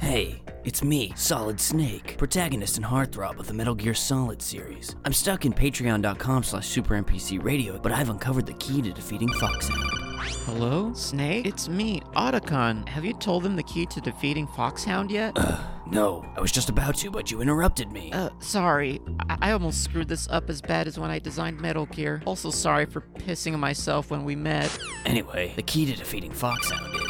Hey, it's me, Solid Snake, protagonist and heartthrob of the Metal Gear Solid series. I'm stuck in patreon.com slash supernpcradio, but I've uncovered the key to defeating Foxhound. Hello? Snake? It's me, Otacon. Have you told them the key to defeating Foxhound yet? No, I was just about to, but you interrupted me. Uh, sorry. I-, I almost screwed this up as bad as when I designed Metal Gear. Also sorry for pissing on myself when we met. Anyway, the key to defeating Foxhound is...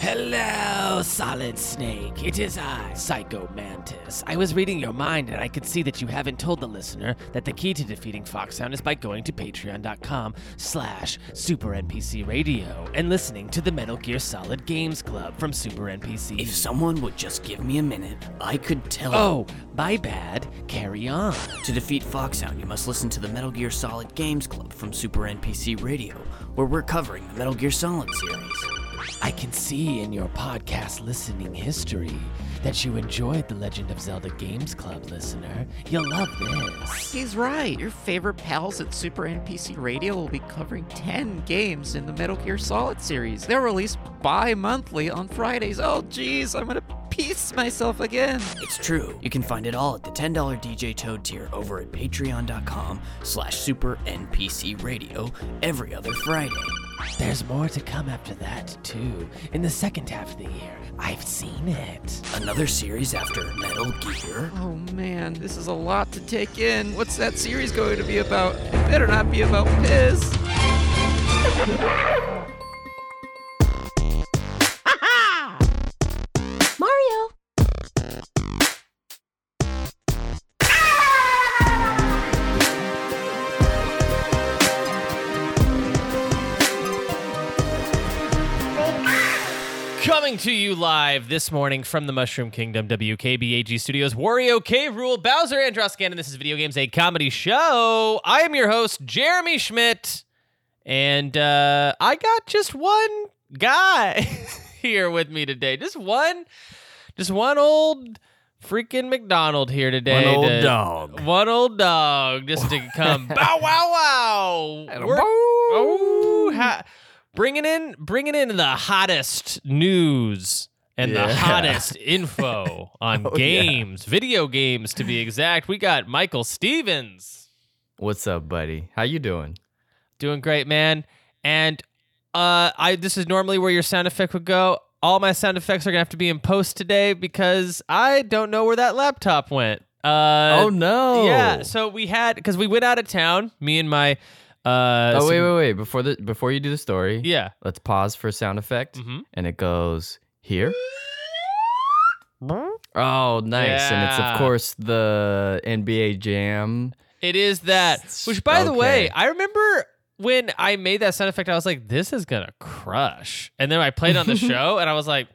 Hello, Solid Snake. It is I, Psycho Mantis. I was reading your mind and I could see that you haven't told the listener that the key to defeating Foxhound is by going to patreon.com slash Super NPC Radio and listening to the Metal Gear Solid Games Club from Super NPC. If someone would just give me a minute, I could tell oh, my bad. Carry on. To defeat Foxhound, you must listen to the Metal Gear Solid Games Club from Super NPC Radio, where we're covering the Metal Gear Solid series. I can see in your podcast listening history that you enjoyed the Legend of Zelda Games Club, listener. You'll love this. He's right. Your favorite pals at Super NPC Radio will be covering 10 games in the Metal Gear Solid series. They're released bi monthly on Fridays. Oh, jeez, I'm gonna piece myself again. It's true. You can find it all at the $10 DJ Toad tier over at patreon.com slash super NPC radio every other Friday. There's more to come after that, too. In the second half of the year, I've seen it. Another series after Metal Gear. Oh man, this is a lot to take in. What's that series going to be about? It better not be about piss. Coming to you live this morning from the Mushroom Kingdom WKBAG Studios, Wario K. Rule Bowser Androscan, and this is Video Games, a comedy show. I am your host, Jeremy Schmidt, and uh, I got just one guy here with me today. Just one, just one old freaking McDonald here today. One old to- dog. One old dog, just to come bow wow wow. And a We're- oh, ha- bringing in bringing in the hottest news and the hottest info on Oh, yeah. games, video games to be exact. We got Michael Stevens What's up, buddy? How you doing? doing great, man. And uh, I this is normally where your sound effect would go. All my sound effects are gonna have to be in post today because I don't know where that laptop went. Uh, oh no! Yeah, so we had because we went out of town. Me and my. Uh, oh wait, wait, wait! Before the before you do the story, Yeah. let's pause for a sound effect, Mhm. and it goes here. Oh, nice! And it's of course the NBA Jam. It is that. Which, by the way, I remember when I made that sound effect, I was like, "This is gonna crush," and then I played on the show, and I was like.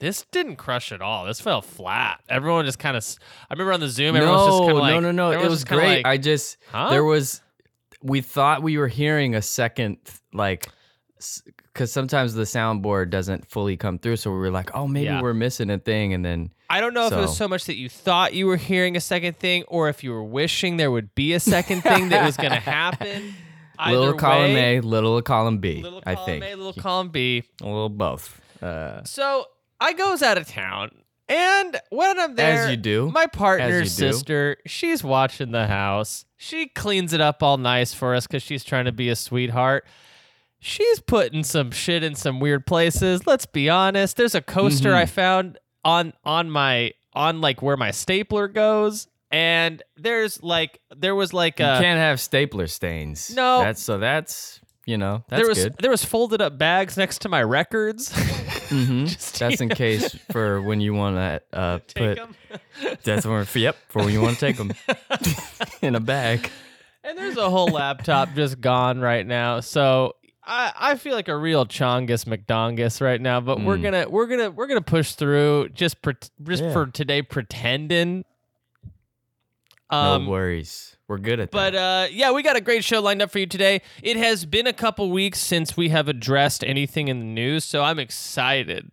This didn't crush at all. This fell flat. Everyone just kind of. I remember on the Zoom, everyone was just No, kind of like, no, no, no! It everyone was great. like, I just Huh? there was we thought we were hearing a second like because sometimes the soundboard doesn't fully come through, so we were like, oh, maybe Yeah. we're missing a thing, and then I don't know if it was So- so much that you thought you were hearing a second thing, or if you were wishing there would be a second thing that was going to happen. little Either column way, A, little column B. little I column think A, little column B. a little both. Uh, So I goes out of town, and when I'm there, As you do. my partner's you do. sister, she's watching the house. She cleans it up all nice for us because she's trying to be a sweetheart. She's putting some shit in some weird places. Let's be honest. There's a coaster Mm-hmm. I found on on my on like where my stapler goes, and there's like there was like you a can't have stapler stains. No. that's so that's you know that's there was good. there was folded up bags next to my records. Mhm. Just, That's in case for when you want to uh, take put. 'em. That's when. Yep, for when you want to take them in a bag. And there's a whole laptop just gone right now. So I, I feel like a real Chongus McDongus right now, but we're Mm. gonna we're gonna we're gonna push through just pre- just Yeah. for today pretending. Um, no worries, we're good at but that. But uh, yeah, we got a great show lined up for you today. It has been a couple weeks since we have addressed anything in the news, so I'm excited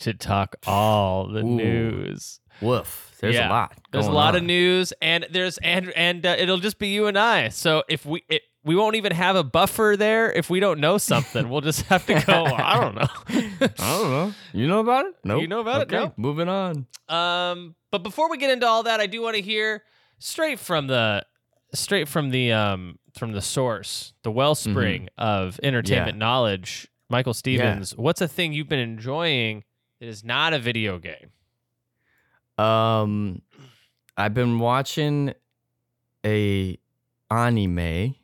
to talk all the Ooh. news. Woof. There's yeah. a lot. There's a lot of news, and there's and and uh, it'll just be you and I. So if we it, we won't even have a buffer there if we don't know something. we'll just have to go. I don't know. I don't know. You know about it? No. You know about it? okay, No. Moving on. Um, but before we get into all that, I do want to hear straight from the straight from the um from the source, the wellspring of entertainment knowledge. Michael Stevens, what's a thing you've been enjoying that is not a video game? Um, I've been watching a anime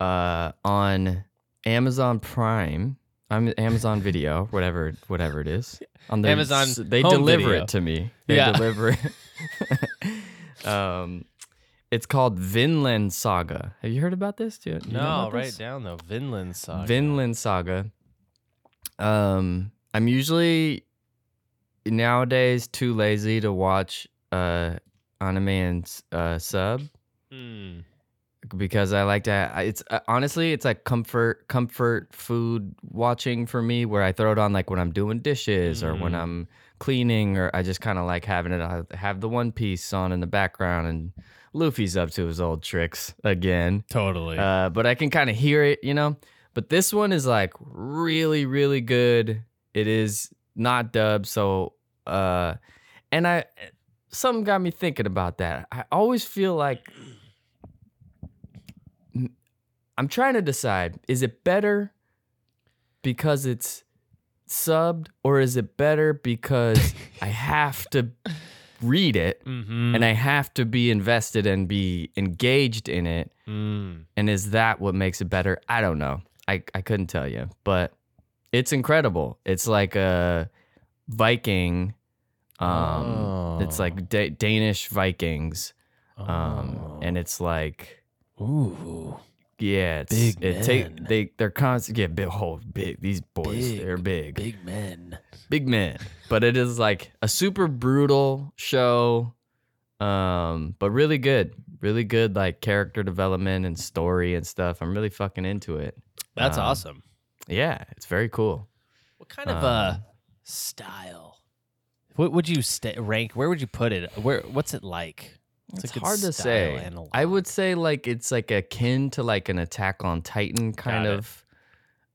uh on Amazon Prime. I'm Amazon Video, whatever whatever it is. On the Amazon they deliver Video. it to me. They Yeah. deliver it. um it's called Vinland Saga. Have you heard about this? Do you, you know no, write this? down though. Vinland Saga. Vinland Saga. Um, I'm usually nowadays too lazy to watch uh anime and uh sub Hmm. Because I like to. It's uh, honestly, it's like comfort comfort food watching for me, where I throw it on like when I'm doing dishes or when Mm. I'm cleaning, or I just kind of like having it. I have the One Piece on in the background, and Luffy's up to his old tricks again. Totally. Uh, but I can kind of hear it, you know. But this one is like really, really good. It is not dubbed, so uh, and I something got me thinking about that. I always feel like I'm trying to decide: is it better because it's subbed, or is it better because I have to read it mm-hmm. and I have to be invested and be engaged in it? mm. And is that what makes it better? I don't know. I, I couldn't tell you, but it's incredible. It's like a Viking. Um, It's Oh. like da- Danish Vikings. Um, Oh. and it's like, Ooh. Yeah, it's, Big it take they they're constant. Yeah, big, oh, big. These boys, Big, they're big, big, men, Big men. men. But it is like a super brutal show. Um, but really good, really good like character development and story and stuff. I'm really fucking into it. That's Um, awesome. Yeah, it's very cool. What kind of uh um, style? What would you sta rank? Where would you put it? Where? What's it like? A It's good hard to say. analog? I would say like it's like akin to like an Attack on Titan kind Got of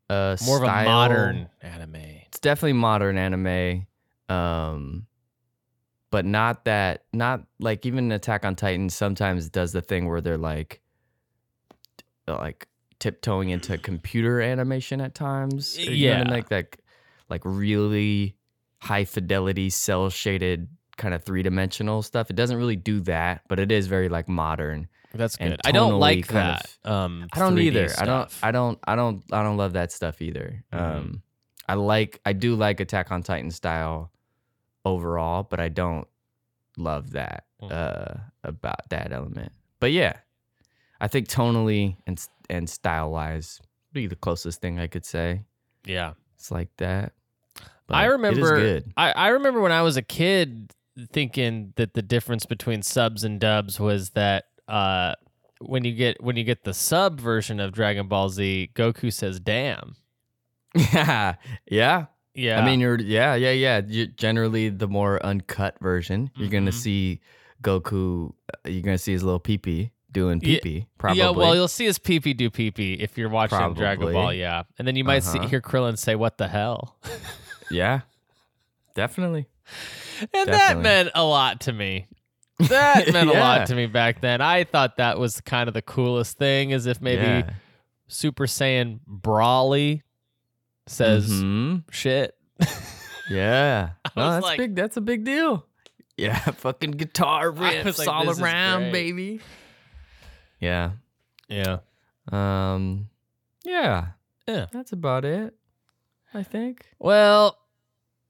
uh more of a modern anime. It's definitely modern anime. Um but not that not like even Attack on Titan sometimes does the thing where they're like like tiptoeing into computer animation at times. You know what I mean? Yeah. like like like really high fidelity cell shaded kind of three dimensional stuff. It doesn't really do that, but it is very like modern. That's good. I don't like that. um, I don't 3D either. I don't. I don't I don't I don't love that stuff either. Mhm. Um I like I do like Attack on Titan style overall, but I don't love that Mm. uh about that element. But yeah. I think tonally and and style wise be the closest thing I could say. yeah. It's like that. But I remember. it is good. I, I remember when I was a kid thinking that the difference between subs and dubs was that uh, when you get when you get the sub version of Dragon Ball Z, Goku says "damn." yeah. Yeah. Yeah, I mean, you're yeah, yeah, yeah. You, generally, the more uncut version, you're gonna Mhm. see Goku. uh, You're gonna see his little peepee doing Yeah, peepee. Probably. Yeah, well, you'll see his pee pee do pee pee if you're watching Dragon Ball. Yeah, and then you might see Uh-huh. hear Krillin say, "What the hell?" yeah, definitely. And that meant a lot to me. That meant a lot to me back then. I thought that was kind of the coolest thing, as if maybe Yeah. Super Saiyan Broly says Mhm. shit. Yeah. No, that's like- big. That's a big deal. Yeah, fucking guitar riffs like, all around, baby. Yeah. Yeah. Um. Yeah. Yeah. That's about it. I think Well,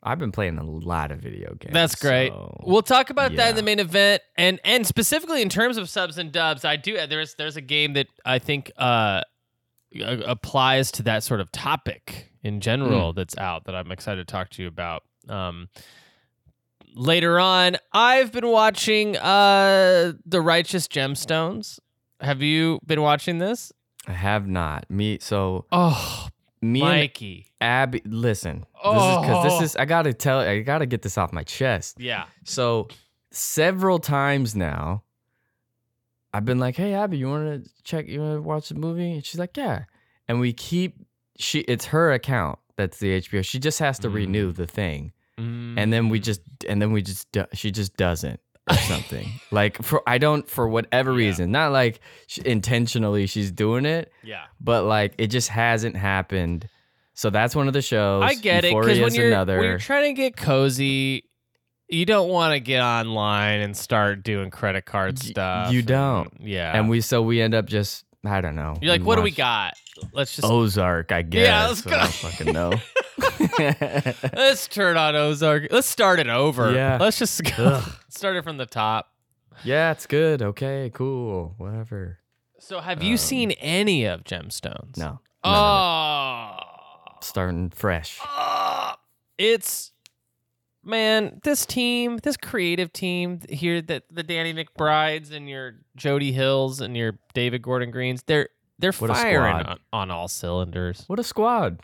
I've been playing a lot of video games. that's great. so- We'll talk about that in the main event, and and specifically in terms of subs and dubs. I do there's there's a game that I think uh applies to that sort of topic in general Hmm. that's out that I'm excited to talk to you about. Um, later on, I've been watching uh the Righteous Gemstones. Have you been watching this? I have not. Me. So Oh, me and Mikey. Abby, listen. This is because Oh. this is. I gotta tell. I gotta get this off my chest. Yeah. So several times now, I've been like, "Hey, Abby, you want to check? You want to watch the movie?" And she's like, "Yeah." And we keep she. It's her account. That's the HBO. She just has to renew Mm. the thing, and then we just and then we just she just doesn't or something. like for I don't for whatever Yeah. reason, not like sh intentionally she's doing it, yeah. but like it just hasn't happened. So that's one of the shows. I get it because when, you're another. when you're trying to get cozy, you don't want to get online and start doing credit card stuff. you don't. yeah. and we so we end up just I don't know. you're like, what do we got? Let's just Ozark, I guess. Yeah, let's I go. don't fucking know. let's turn on Ozark. Let's start it over. Yeah. Let's just go. Start it from the top. yeah, it's good. Okay, cool. Whatever. So, have you seen any of Gemstones? Um, No. Oh. Starting fresh. Ah, it's man, this team, this creative team here, that the Danny McBrides and your Jody Hills and your David Gordon Greens, they're they're What firing on, on all cylinders. What a squad.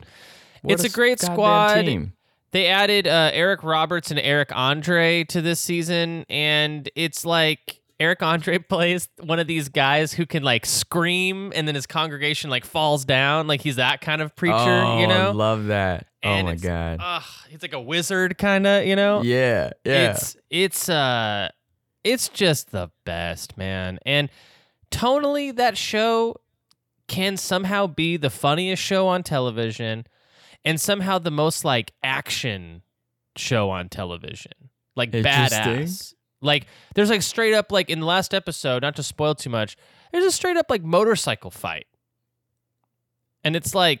What It's a great squad. Team. They added uh, Eric Roberts and Eric Andre to this season, and it's like Eric Andre plays one of these guys who can like scream, and then his congregation like falls down, like he's that kind of preacher, oh, you I know? love that. And oh my god. Ugh, he's like a wizard, kind of, you know? yeah, yeah. It's it's uh it's just the best, man. And tonally that show can somehow be the funniest show on television and somehow the most like action show on television. Like badass. Like there's like straight up like in the last episode, not to spoil too much, there's a straight up like motorcycle fight. And it's like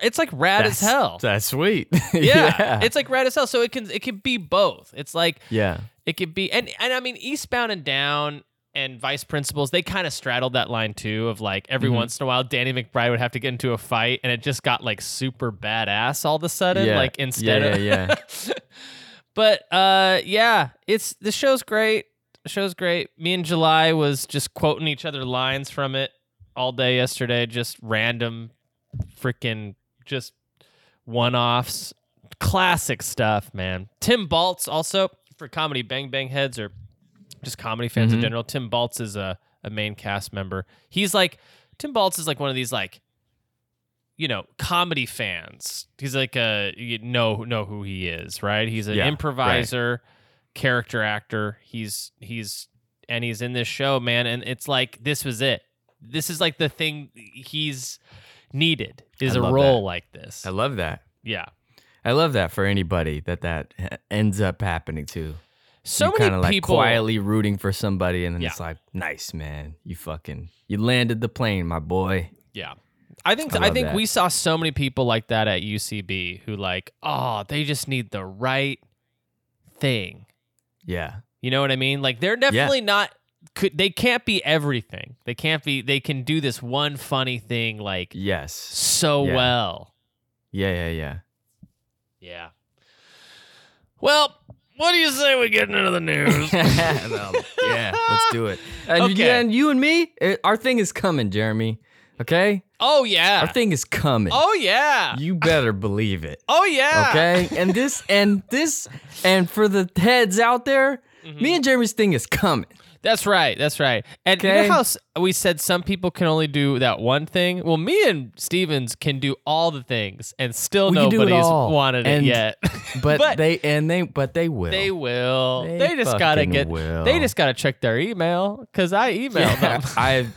it's like rad as hell. That's sweet. yeah, it's like rad as hell. So it can it can be both. It's like yeah. it could be and and I mean Eastbound and Down and Vice Principals, they kind of straddled that line too of like every Mhm. once in a while Danny McBride would have to get into a fight and it just got like super badass all of a sudden. Yeah. Like instead Yeah, of But uh yeah, it's the show's great. The show's great. Me and July was just quoting each other lines from it all day yesterday, just random freaking just one-offs. Classic stuff, man. Tim Baltz also for comedy bang bang heads or just comedy fans in Mhm. general. Tim Baltz is a, a main cast member. He's like Tim Baltz is like one of these like you know comedy fans. He's like a you know know who he is, right? He's an Yeah, right. improviser, character actor. He's he's and he's in this show, man. And it's like this was it. This is like the thing he's needed is I a role that. like this. I love that. yeah. I love that for anybody that that ends up happening to. So you many like people quietly rooting for somebody, and then Yeah. it's like, nice man, you fucking you landed the plane, my boy. Yeah. I think I I, think that. we saw so many people like that at UCB who like, oh, they just need the right thing. Yeah, You know what I mean? Like they're definitely not could they can't be everything. They can't be they can do this one funny thing like yes, so Yeah. well. yeah, yeah, yeah. Yeah. Well, what do you say we get into the news? Well, yeah, let's do it. And, Okay. yeah, and you and me, eh, our thing is coming, Jeremy. Okay, oh yeah. our thing is coming. Oh yeah. You better believe it. Oh yeah. Okay, and this and this and for the heads out there, Mm-hmm. me and Jeremy's thing is coming. That's right. That's right. And you know how we said some people can only do that one thing? Well, me and Stevens can do all the things, and still We can do it nobody's wanted And- it yet. But, But- they and they but they will. they will. They, They just gotta get. will. They just gotta check their email because I emailed Yeah, them. I have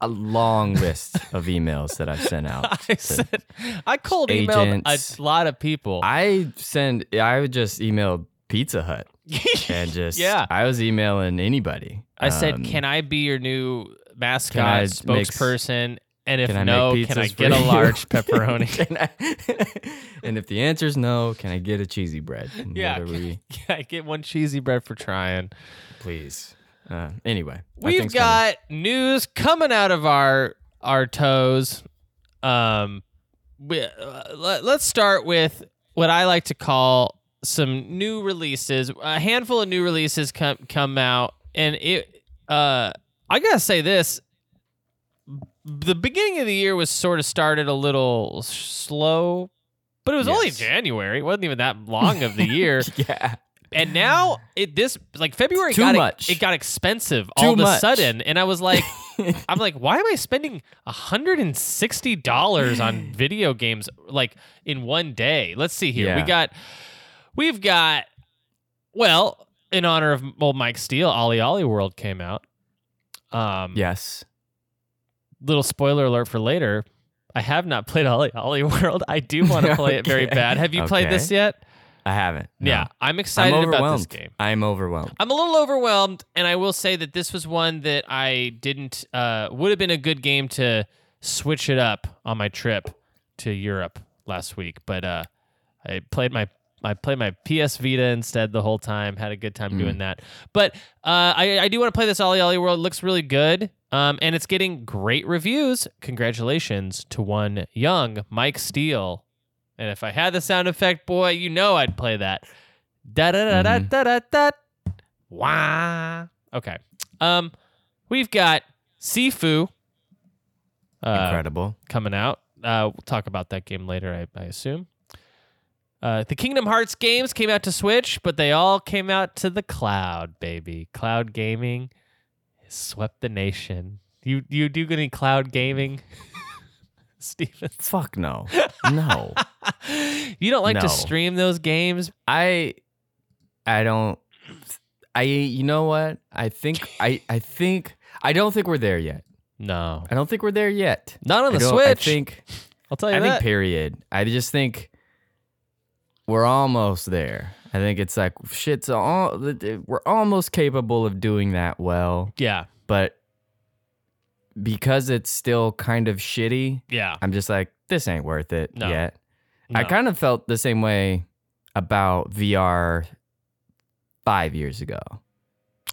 a long list of emails that I've sent out. I said I cold emailed a lot of people. I send. I would just email Pizza Hut and just. Yeah. I was emailing anybody. I said, Um, "Can I be your new mascot spokesperson?" And if can no, can I get a large pepperoni? I- and if the answer is no, can I get a cheesy bread? And Yeah, whether we- Can I get one cheesy bread for trying? please. Uh, anyway, We've think's coming. got news coming out of our our toes. Um, we, uh, let, let's start with what I like to call some new releases. A handful of new releases come come out, and it. Uh, I gotta say this. The beginning of the year was sort of started a little slow, but it was only January. It wasn't even that long of the year. yeah. and now it this like February Too got much. It, got expensive Too all of a sudden, and I was like, I'm like, why am I spending hundred and sixty dollars on video games like in one day? Let's see here. We got, we've got, well, in honor of old Mike Steele, OlliOlli World came out. Um, yes. little spoiler alert for later. I have not played Ollie Ollie World. I do want to play it very bad. Have you played this yet? I haven't. no. Yeah, I'm I'm excited about this game. I'm overwhelmed. I'm a little overwhelmed, and I will say that this was one that I didn't. Uh, would have been a good game to switch it up on my trip to Europe last week, but uh, I played my I played my PS Vita instead the whole time. Had a good time Mm. doing that. But uh, I I do want to play this OlliOlli World. It looks really good. Um, and it's getting great reviews. Congratulations to one young Mike Steele. And if I had the sound effect, boy, you know I'd play that. Da da da da Mhm. da da da. Wah. Okay. Um, we've got Sifu. Uh, Incredible. coming out. Uh, we'll talk about that game later, I, I assume. Uh, the Kingdom Hearts games came out to Switch, but they all came out to the cloud, baby. Cloud gaming swept the nation. You you do any cloud gaming, Steven? Fuck no. No. you don't like to stream those games? I I don't I you know what? I think I I think I don't think we're there yet. No, I don't think we're there yet. not on I the Switch. I think I'll tell you I that. think period. I just think we're almost there. I think it's like shit's all we're almost capable of doing that well, yeah, but because it's still kind of shitty, yeah. I'm just like this ain't worth it No. yet. I kind of felt the same way about VR 5 years ago.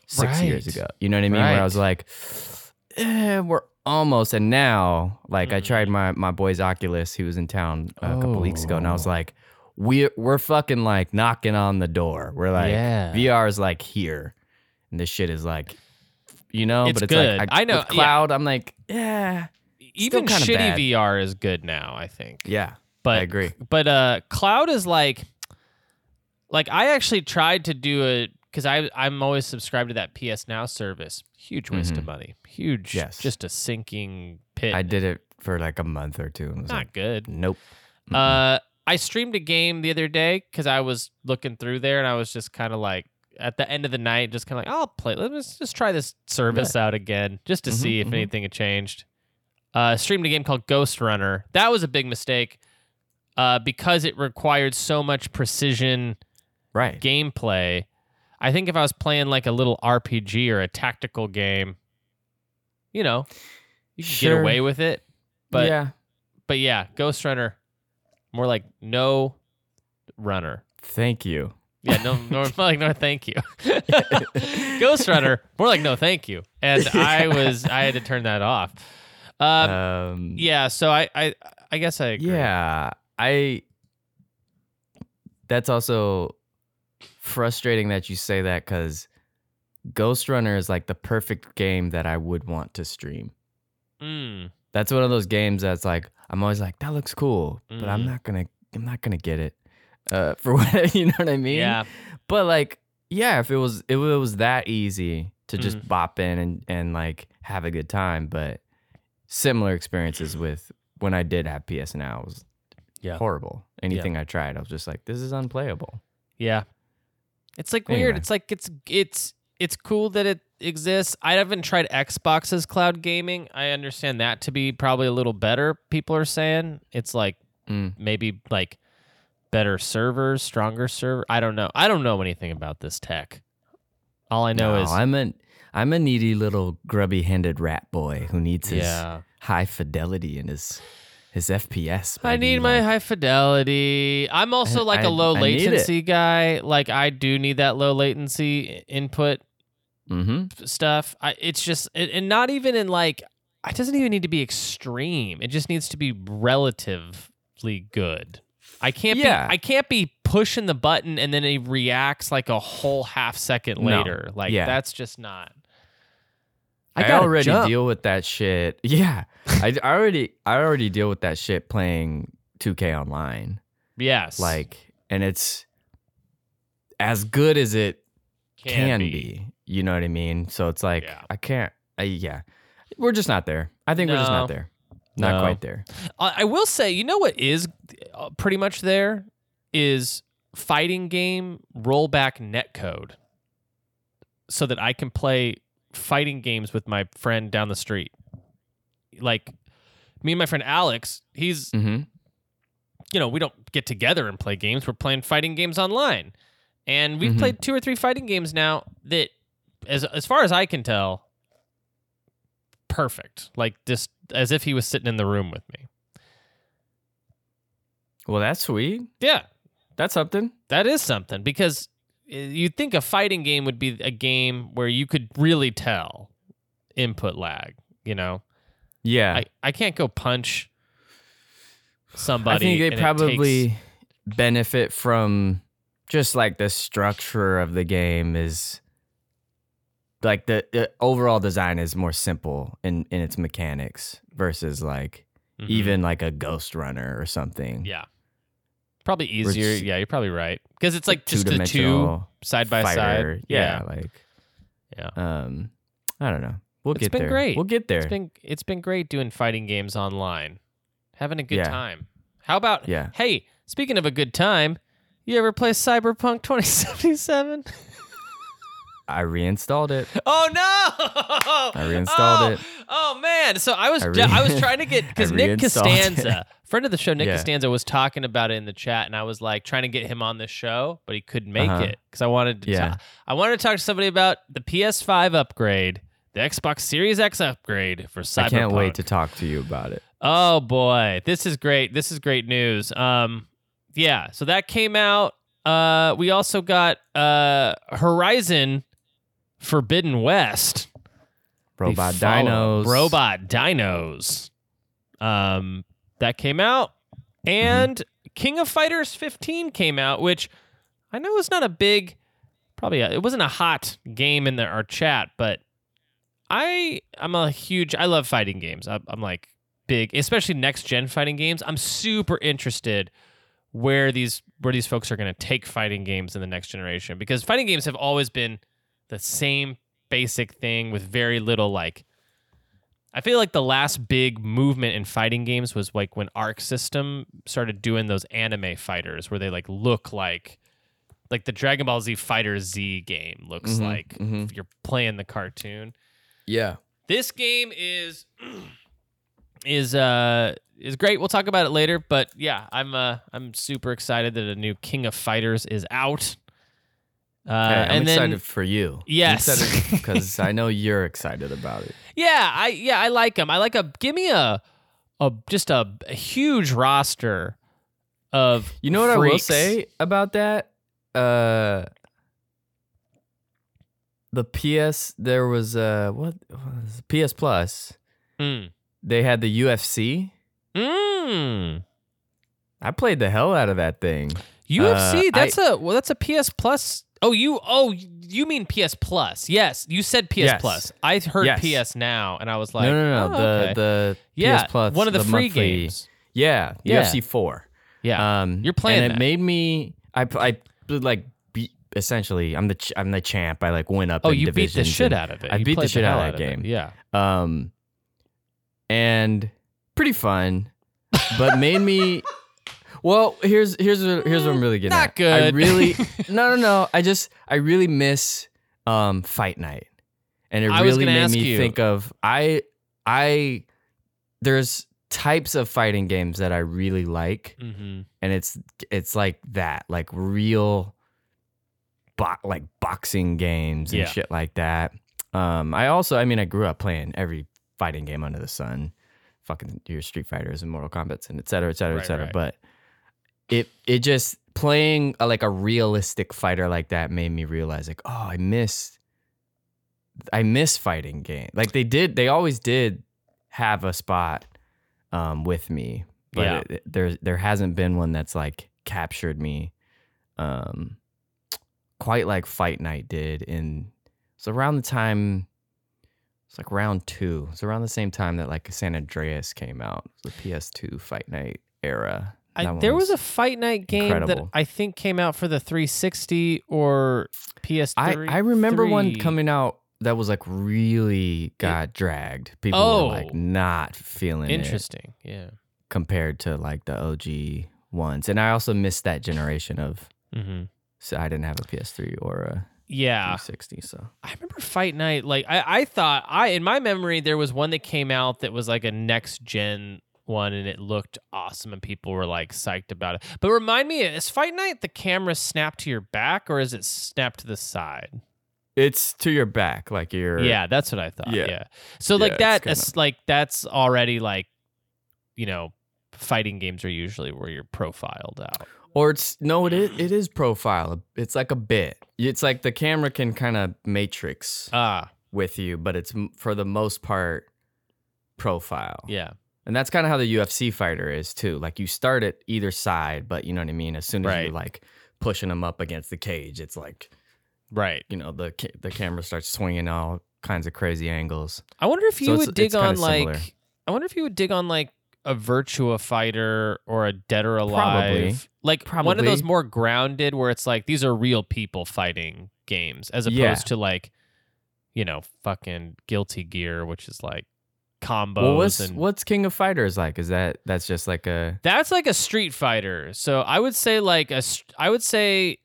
6 years ago. You know what I mean? Where I was like eh, we're almost and now like I Mhm. tried my my boy's Oculus he was in town a couple weeks ago and I was Oh. like we we're fucking like knocking on the door. We're like Yeah. VR is like here and this shit is like you know, It's but it's good. like I know, with yeah. cloud I'm like yeah. Even shitty bad. VR is good now. I think. Yeah. but I agree. But uh, cloud is like, like I actually tried to do it because I I'm always subscribed to that PS Now service. Huge waste of Mhm. money. Huge. Yes. Just a sinking pit. I did it for like a month or two and was Not like good. nope. Mm-mm. Uh, I streamed a game the other day because I was looking through there and I was just kind of like. At the end of the night, just kind of like, I'll play. Let's just try this service out again, just to Mhm, see if mhm. anything had changed. Uh, streamed a game called Ghostrunner. That was a big mistake, uh, because it required so much precision right. gameplay. I think if I was playing like a little RPG or a tactical game, you know, you could get away with it. But yeah. but yeah, Ghostrunner, more like no runner. Thank you. Yeah, no, no, like no, thank you. Ghostrunner, more like no, thank you. And I was, I had to turn that off. Um, Um, yeah, so I, I, I guess I agree. Yeah, I. That's also frustrating that you say that because Ghostrunner is like the perfect game that I would want to stream. Mm, That's one of those games that's like I'm always like that looks cool, but I'm Mhm. not gonna I'm not gonna get it. Uh, for what you know what I mean? yeah, But like, yeah, if it was if it was that easy to just Mm-hmm. bop in and and like have a good time, but similar experiences with when I did have PS Now was Yeah. horrible. Anything I tried, I was just like, this is unplayable. yeah. It's like weird. Anyway. It's like it's it's it's cool that it exists. I haven't tried Xbox's cloud gaming. I understand that to be probably a little better. People are saying it's like Mm. maybe like better servers, stronger server. I don't know. I don't know anything about this tech. All I know No, is I'm a I'm a needy little grubby handed rat boy who needs his yeah. high fidelity and his his FPS. I need my like- high fidelity. I'm also like a I- low I latency guy. Like I do need that low latency input Mhm. stuff. I, it's just and and not even in like it doesn't even need to be extreme. It just needs to be relatively good. I can't Yeah. be I can't be pushing the button and then it reacts like a whole half second No. later. Like Yeah. that's just not. I, gotta already jump. deal with that shit. Yeah, I, I already I already deal with that shit playing 2K online. Yes. Like, and it's as good as it can, be. You know what I mean? So it's like Yeah. I can't. I, yeah, we're just not there. I think we're just not there. Not No. quite there. I I will say, you know what is uh, pretty much there is fighting game rollback netcode, so that I can play fighting games with my friend down the street. Like me and my friend Alex, he's hmm you know we don't get together and play games. We're playing fighting games online, and we've Mhm. played two or three fighting games now that, as as far as I can tell, perfect. Like just as if he was sitting in the room with me. Well, that's sweet. Yeah, That's something. That is something because uh, you'd think a fighting game would be a game where you could really tell input lag. You know, Yeah. I, I can't go punch somebody. I think they probably takes- benefit from just like the structure of the game is like the, the overall design is more simple in in its mechanics versus like Mhm. even like a ghost runner or something. yeah, probably easier. it's Yeah, you're probably right because it's like just the two side by fighter. side. Yeah, like yeah. um I don't know. We'll It's get been there. great. We'll get there. It's been it's been great doing fighting games online, having a good Yeah. time. How about Yeah. Hey, speaking of a good time, you ever play Cyberpunk 2077? I reinstalled it. Oh no! I reinstalled oh, it. Oh man! So I was I I, I was trying to get because Nick reinstalled it. Costanza, friend of the show, Nick Yeah. Costanza was talking about it in the chat, and I was like trying to get him on the show, but he couldn't make Uh-huh. it because I wanted to. Yeah. ta- I wanted to talk to somebody about the PS5 upgrade, the Xbox Series X upgrade for Cyberpunk. I can't wait to talk to you about it. Oh boy, this is great. This is great news. Um, yeah. So that came out. Uh, we also got uh Horizon Forbidden West. Robot dinos. Robot dinos. Um, that came out, and King of Fighters 15 came out, which I know is not a big, probably a, it wasn't a hot game in the, our chat, but I I'm a huge I love fighting games. I'm, I'm like big, especially next gen fighting games. I'm super interested where these where these folks are going to take fighting games in the next generation because fighting games have always been the same basic thing with very little like I feel like the last big movement in fighting games was like when Arc System started doing those anime fighters where they like look like like the Dragon Ball Z Fighter Z game looks Mhm, like mhm. you're playing the cartoon. Yeah. This game is is uh is great. We'll talk about it later, but yeah, I'm uh I'm super excited that a new King of Fighters is out. Uh, Hey, I'm and then excited for you. Yes. because I know you're excited about it. Yeah, I yeah, I like them. I like a give me a a just a, a huge roster of You know what I will say about that? Uh, the PS there was uh what was? PS Plus. Mm. They had the UFC. Mm. I played the hell out of that thing. UFC. Uh, that's a well. That's a PS Plus. Oh, you. Oh, you mean PS Plus? Yes, you said PS Yes. Plus. I heard Yes. PS Now, and I was like, no, no, no. oh, the okay. the yeah, PS Plus, one of the, free monthly- games. Yeah, Yeah. UFC four. Yeah, Um, You're playing and it made me. I I like beat. Essentially, I'm the ch- I'm the champ. I like went up. oh, in you beat the shit out of it. I You beat the shit hell out of that it. game. Yeah. um and pretty fun but made me well here's here's what, here's what i'm really getting Not at. i good. really no no no i just i really miss um fight night and it I was really gonna made ask me you. think of i i there's types of fighting games that i really like Mm-hmm. and it's it's like that like real bo- like boxing games and Yeah. shit like that um i also i mean i grew up playing every fighting game under the sun fucking your street fighters and mortal kombats and et cetera et cetera Right, et cetera right. but it it just playing a, like a realistic fighter like that made me realize like oh i missed i miss fighting game like they did they always did have a spot um with me but Yeah. it, it- there there hasn't been one that's like captured me um quite like fight night did in it's around the time it's like round two it's around the same time that like san andreas came out the ps2 fight night era I, there was was a Fight Night game incredible. that I think came out for the 360 or PS3. I I remember one coming out that was like really got dragged. People Oh. were like not feeling it Interesting. Yeah. compared to like the OG ones. And I also missed that generation of Mm-hmm. so I didn't have a PS3 or a Yeah. 360. So I remember Fight Night. Like I, I thought I in my memory there was one that came out that was like a next gen one and it looked awesome and people were like psyched about it. But remind me, is Fight Night the camera snapped to your back or is it snapped to the side? it's to your back, like you're Yeah, that's what I thought. Yeah. Yeah. So like it's that kinda- like that's already like you know, fighting games are usually where you're profiled out. Or it's no, it is it is profile. It's like a bit. It's like the camera can kind of matrix Ah, with you, but it's for the most part profile. yeah. And that's kind of how the UFC fighter is too. Like you start at either side, but you know what I mean. As soon as Right. you're like pushing them up against the cage, it's like Right. you know the ca- the camera starts swinging all kinds of crazy angles. I wonder if you So it's- would dig it's on like similar. I wonder if you would dig on like a Virtua fighter or a Dead or Alive. Probably. Like one of those more grounded where it's like these are real people fighting games as opposed Yeah. to like you know, fucking Guilty Gear, which is like combos well, what's and what's King of Fighters like? Is that that's just like a That's like a Street Fighter. So I would say like a st- I would say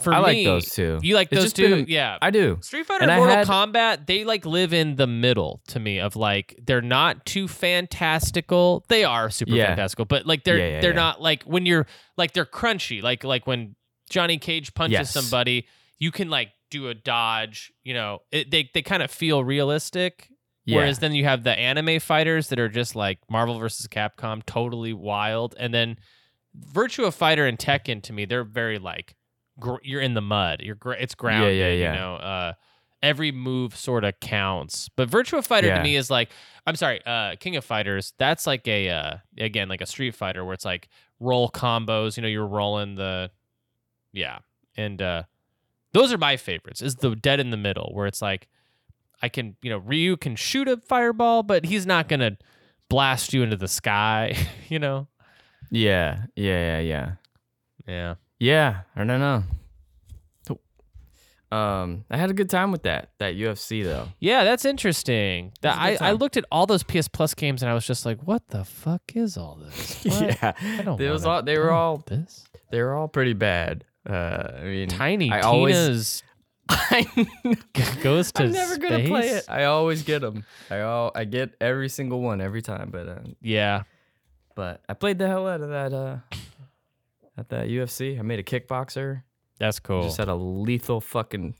for I like those two. You like It's those just been two? a- yeah. I do. Street Fighter And and Mortal had- Kombat, they like live in the middle to me of like they're not too fantastical. They are super Yeah. fantastical, but like they're Yeah, yeah, they're yeah. not like when you're like they're crunchy. Like like when Johnny Cage punches Yes. somebody, you can like do a dodge. You know, it, they they kind of feel realistic. Yeah. Whereas then you have the anime fighters that are just like Marvel versus Capcom, totally wild. And then Virtua Fighter and Tekken to me, they're very like gr- you're in the mud. You're gr- it's grounded. yeah, yeah. You know, uh, every move sort of counts. But Virtua Fighter to me is like I'm sorry, uh, King of Fighters. That's like a uh, again like a Street Fighter where it's like roll combos. You know, you're rolling the yeah, and uh, those are my favorites. Is the dead in the middle where it's like I can you know Ryu can shoot a fireball, but he's not gonna blast you into the sky. you know. yeah, yeah, yeah, yeah. Yeah. Yeah, I don't know. Um, I had a good time with that that UFC though. Yeah, that's interesting. That I, I looked at all those PS Plus games and I was just like, what the fuck is all this? What? yeah, I don't It was all they were all this. they were all pretty bad. Uh, I mean, Tiny I always- Tina's I goes to I'm never gonna play it. I always get them. I all I get every single one every time. But uh, Yeah. but I played the hell out of that uh at that UFC. I made a kickboxer. That's cool. Just had a lethal fucking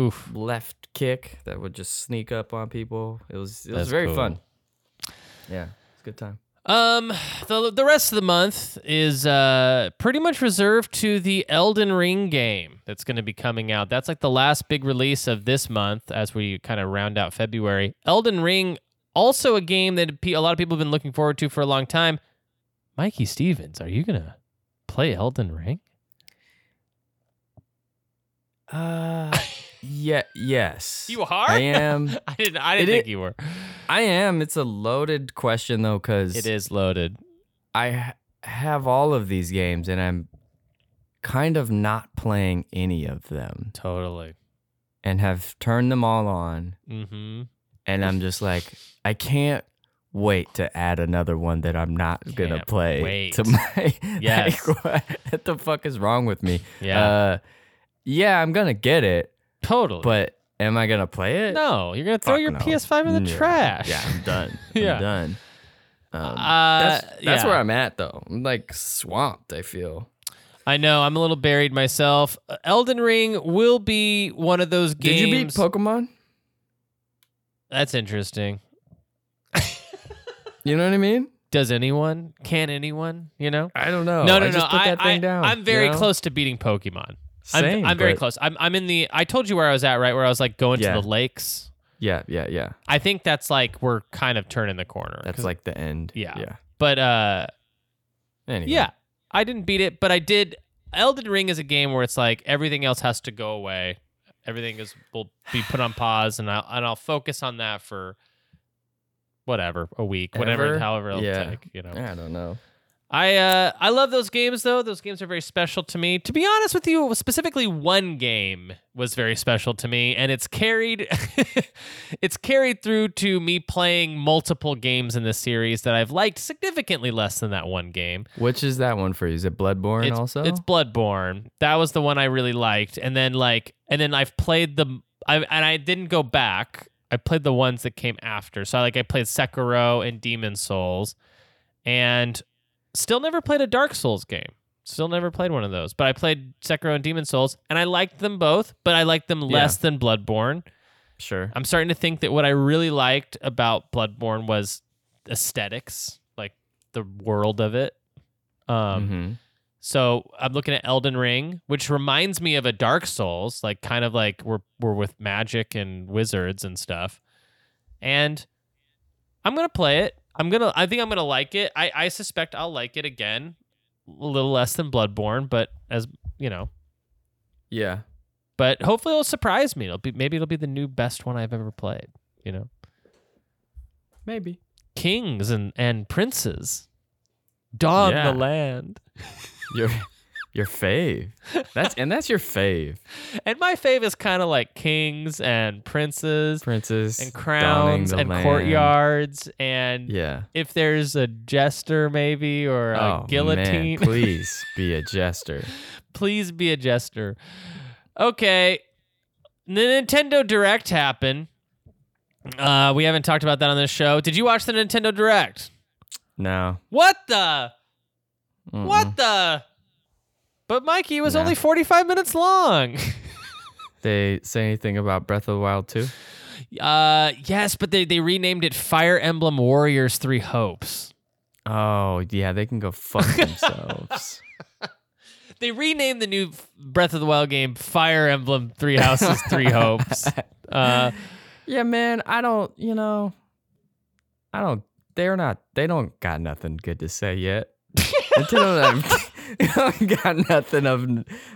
Oof. left kick that would just sneak up on people. It was it was That's very cool. fun. Yeah, it's a good time. Um, the the rest of the month is uh pretty much reserved to the Elden Ring game that's going to be coming out. That's like the last big release of this month as we kind of round out February. Elden Ring, also a game that a lot of people have been looking forward to for a long time. Mikey Stevens, are you gonna play Elden Ring? Uh, yeah, yes. You are. I am. I didn't. I didn't It think you were. I am. It's a loaded question though, because It is loaded. I ha- have all of these games and I'm kind of not playing any of them Totally. and have turned them all on Mm-hmm. and I'm just like I can't wait to add another one that I'm not gonna Can't play wait. to my Yes. like, what, what the fuck is wrong with me? Yeah. Uh yeah, I'm gonna get it, totally. but am I gonna play it? no, you're gonna throw Fuck your no. PS5 in the trash. Yeah, I'm done. Yeah. I'm done. Um, Uh, that's that's yeah. where I'm at though. I'm like swamped, I feel. I know. I'm a little buried myself. Uh, Elden Ring will be one of those games. Did you beat Pokemon? That's interesting. You know what I mean? Does anyone? Can anyone? You know? I don't know. no, no, I just no. Put I, that thing I, down. I'm very you know? close to beating Pokemon. Same, I'm, I'm very but- close. I'm, I'm in the. I told you where I was at, right? Where I was like going Yeah. to the lakes. Yeah, yeah, yeah. I think that's like we're kind of turning the corner. That's 'cause- like the end. Yeah. Yeah. But uh, Anyway. yeah, I didn't beat it, but I did. Elden Ring is a game where it's like everything else has to go away. Everything is will be put on pause, and I'll and I'll focus on that for whatever a week, whatever, Ever? however it'll Yeah. take. You know. I don't know. I uh I love those games though. Those games are very special to me. To be honest with you, specifically one game was very special to me and it's carried it's carried through to me playing multiple games in this series that I've liked significantly less than that one game. Which is that one for you? Is it Bloodborne it's, also? It's Bloodborne. That was the one I really liked. And then like and then I've played the I and I didn't go back. I played the ones that came after. So like I played Sekiro and Demon Souls and still never played a Dark Souls game. Still never played one of those. But I played Sekiro and Demon Souls and I liked them both, but I liked them less than Bloodborne. sure. I'm starting to think that what I really liked about Bloodborne was aesthetics, like the world of it. Um Mhm. so I'm looking at Elden Ring, which reminds me of a Dark Souls, like kind of like we're we're with magic and wizards and stuff. And I'm gonna play it. I'm gonna I think I'm gonna like it. I, I suspect I'll like it again. A little less than Bloodborne, but as you know. Yeah. But hopefully it'll surprise me. It'll be maybe it'll be the new best one I've ever played, you know. Maybe. Kings and, and princes. Dawn Yeah. the land. Your your fave. That's and that's your fave. And my fave is kind of like kings and princes Princess and crowns and land. courtyards and Yeah. if there's a jester maybe or a oh, guillotine Man, please be a jester. please be a jester okay the nintendo direct happened uh we haven't talked about that on this show did you watch the nintendo direct No. what the Mm-mm. what the but mikey it was Nah. only 45 minutes long They say anything about Breath of the Wild too? uh yes but they, they renamed it fire emblem warriors three hopes Oh yeah, they can go fuck themselves. They renamed the new Breath of the Wild game Fire Emblem Three Houses, Three Hopes. Uh, yeah, man. I don't. You know. I don't. They're not. They don't got nothing good to say yet. Nintendo they don't got nothing of.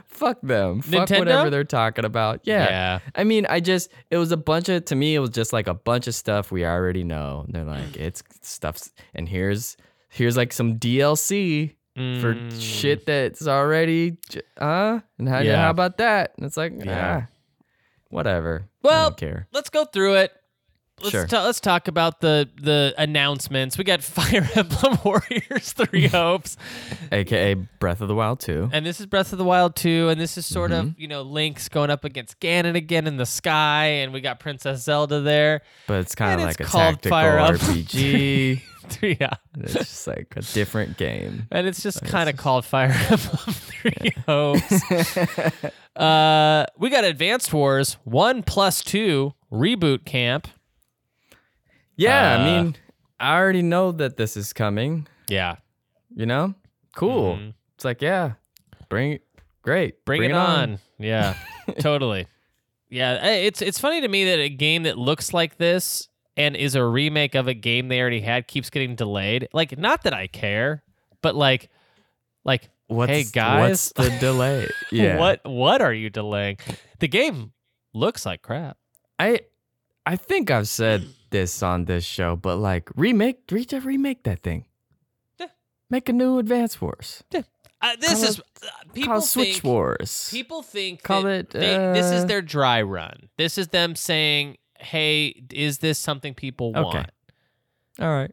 Fuck them. Fuck Nintendo? whatever they're talking about. Yeah. yeah. I mean, I just it was a bunch of to me it was just like a bunch of stuff we already know. They're like it's stuff and here's here's like some DLC for Mm. shit that's already uh and how, Yeah. how about that? And it's like Yeah. ah, whatever. Well, care. let's go through it. Let's Sure. ta- let's talk about the the announcements. We got Fire Emblem Warriors Three Hopes, AKA Breath of the Wild 2. and this is Breath of the Wild Two, and this is sort Mm-hmm. of you know Link's going up against Ganon again in the sky, and we got Princess Zelda there. But it's kind of like a called tactical Fire RPG. Three, yeah. it's just like a different game. And it's just kind of called Fire Emblem Three Hopes. uh, we got Advance Wars One Plus Two Reboot Camp. Yeah, Uh, I mean, I already know that this is coming, Yeah, you know? Cool. Mhm. It's like, yeah, bring it. Great. bring, it on. Yeah, totally. Yeah, it's it's funny to me that a game that looks like this and is a remake of a game they already had keeps getting delayed. Like, not that I care, but like, like, What's, hey guys, what's the delay? Yeah. what what are you delaying? The game looks like crap. I I think I've said this on this show, but like remake, reach a remake that thing. Yeah. Make a new Advance Wars. Uh, this Call is it- uh, people Call it Switch think, Wars. People think Call it, they, this is uh, their dry run. This is them saying, "Hey, is this something people Okay. want?" All right.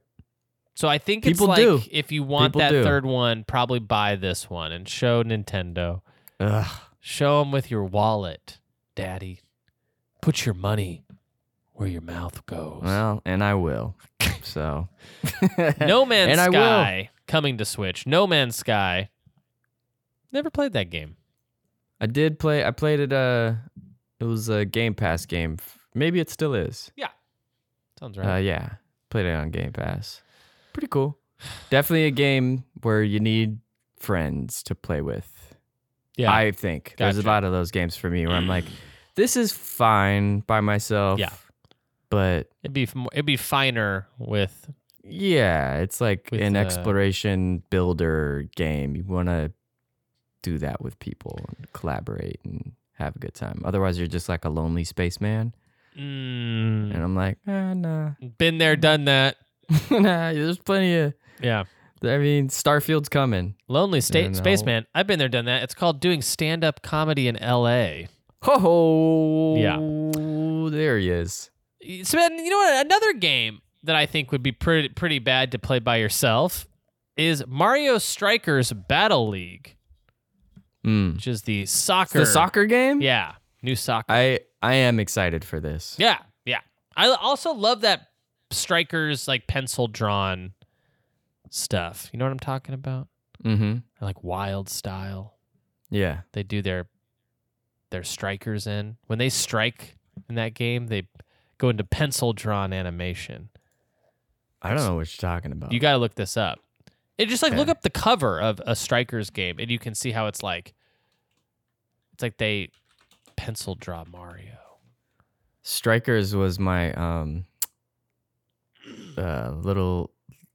So I think People it's like do. if you want People that do. third one, probably buy this one and show Nintendo. Ugh. Show them with your wallet, Daddy. Put your money where your mouth goes. Well, and I will. So no Man's and I. Sky coming to Switch. No Man's Sky. Never played that game. I did play. I played it. Uh, it was a Game Pass game. Maybe it still is. Yeah. Sounds Uh, right. yeah, played it on Game Pass. Pretty cool. Definitely a game where you need friends to play with. yeah. I think there's a Gotcha. lot of those games for me where I'm like, this is fine by myself. Yeah. But it'd be it'd be finer with yeah, it's like With, an uh, exploration builder game. You want to do that with people and collaborate and have a good time. Otherwise, you're just like a lonely spaceman. mm, And I'm like, ah, nah. been there, done that. nah, there's plenty of Yeah. I mean, Starfield's coming. Lonely State Spaceman. I've been there, done that. It's called doing stand up comedy in L.A. Ho ho. Yeah. There he is. So, you know what? Another game that I think would be pretty pretty bad to play by yourself is Mario Strikers Battle League, Mm. which is the soccer. The soccer game? Yeah, new soccer. I I am excited for this. yeah, yeah. I also love that Strikers like pencil drawn stuff. You know what I'm talking about? Mm-hmm. Like wild style. Yeah. They do their their strikers in when they strike in that game. They go into pencil drawn animation. I don't know what you're talking about. You got to look this up. It just like look up the cover of a Strikers game, and you can see how it's like. It's like they pencil draw Mario. Strikers was my um uh little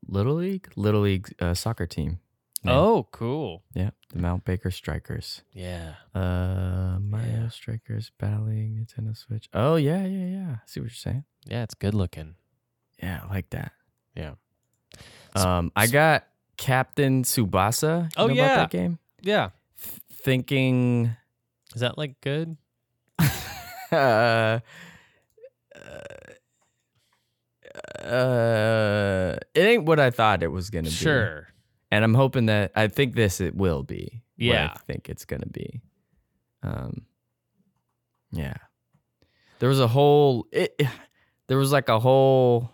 little league little league uh, soccer team. Name. Oh, cool. yeah, the Mount Baker Strikers. Yeah. Uh, Mario Yeah. Strikers Battle League Nintendo Switch. Oh yeah, yeah, yeah. I see what you're saying. Yeah, it's good looking. Yeah, I like that. Yeah. Um, I got Captain Tsubasa. You Oh, know yeah. about that game. Yeah. Th- thinking, Is that like good? uh, uh, it ain't what I thought it was gonna be. Sure. And I'm hoping that I think this it will be. what Yeah. I think it's gonna be. Um, yeah. There was a whole. It, there was like a whole.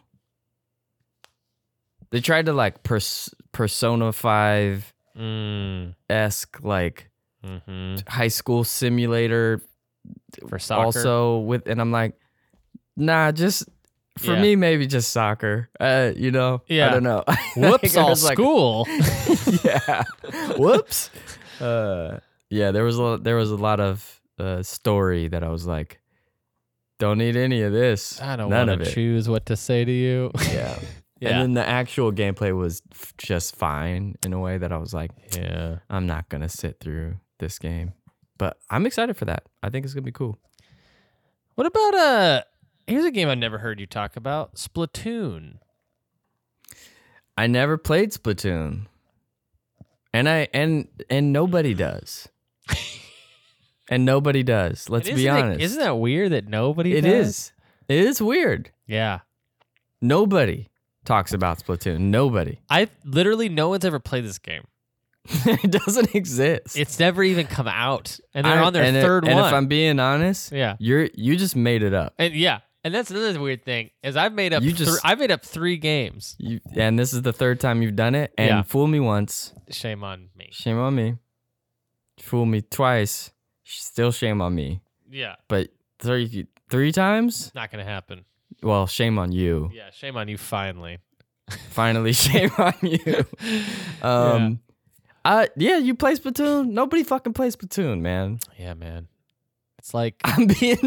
They tried to like pers- Persona Five Mm. esque like hmm high school simulator. For soccer. Also with, and I'm like, nah, just for Yeah. me maybe just soccer. Uh, you know, Yeah. I don't know. Whoops, all like- school. yeah. Whoops. Uh, yeah, there was a lot, there was a lot of uh, story that I was like, don't need any of this. I don't want to choose what to say to you. Yeah. yeah. And then the actual gameplay was f- just fine in a way that I was like, yeah. I'm not gonna sit through this game. But I'm excited for that. I think it's gonna be cool. What about uh here's a game I've never heard you talk about, Splatoon. I never played Splatoon. And I and and nobody does. and nobody does. Let's be honest. isn't that weird that nobody It does? is. It is weird. Yeah. Nobody talks about Splatoon. Nobody. I literally no one's ever played this game. it doesn't exist. It's never even come out. And they're I- on their and it- third and one. if I'm being honest, yeah. you're you just made it up. And yeah. And that's another weird thing is I've made up You just- I've made up three games. You, and this is the third time you've done it. And Yeah. fool me once, Shame on me. shame on me. Fool me twice, still shame on me. Yeah. But three three times, Not gonna happen. well, shame on you. Yeah, shame on you finally. Finally, shame on you. Um, uh, yeah, you play Splatoon. Nobody fucking plays Splatoon, man. Yeah, man. It's like I'm being,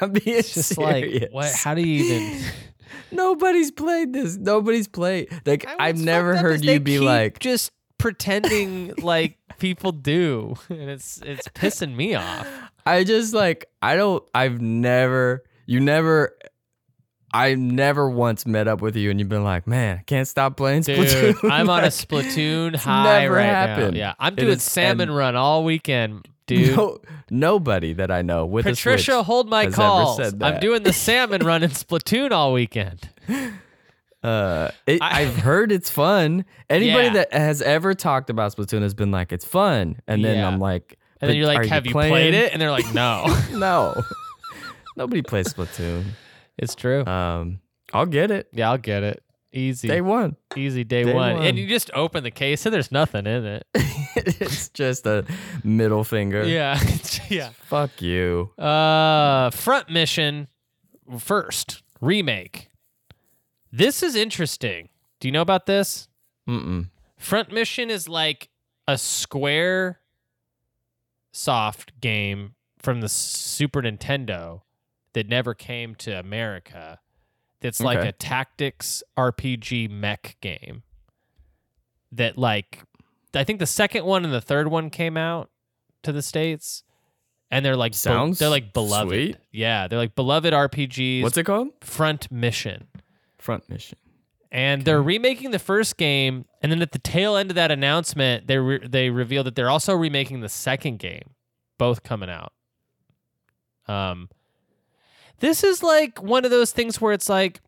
I'm being it's just serious. like what how do you even Nobody's played this. Nobody's played. Like I- I've never heard you be like, just pretending like people do, and it's it's pissing me off. I just like I don't. I've never. You never. I never once met up with you and you've been like, man, I can't stop playing Dude, Splatoon. I'm on a Splatoon high never right happened. now. Yeah, I'm It doing is- salmon run all weekend, dude. No, nobody that I know with Patricia, hold my calls. I'm doing the salmon run in Splatoon all weekend. Uh, it, I- I've heard it's fun. Anybody Yeah. that has ever talked about Splatoon has been like, it's fun, and then Yeah. I'm like, And then you're like, "Have you playing?" played it?" And they're like, "No." no, nobody plays Splatoon. it's true. Um, I'll get it yeah, I'll get it. Easy, day one. easy day, day one. one. And you just open the case and there's nothing in it. it's just a middle finger. yeah, yeah. Fuck you. Uh, front mission first remake. This is interesting. Do you know about this? Mm-mm. Front mission is like a square soft game from the Super Nintendo that never came to America. That's like a tactics RPG mech game. That like I think the second one and the third one came out to the states and they're like be- Sounds they're like beloved. sweet. Yeah, they're like beloved RPGs. What's it called? Front Mission. Front mission. and they're remaking the first game. And then at the tail end of that announcement, they re- they revealed that they're also remaking the second game, both coming out. Um, this is like one of those things where it's like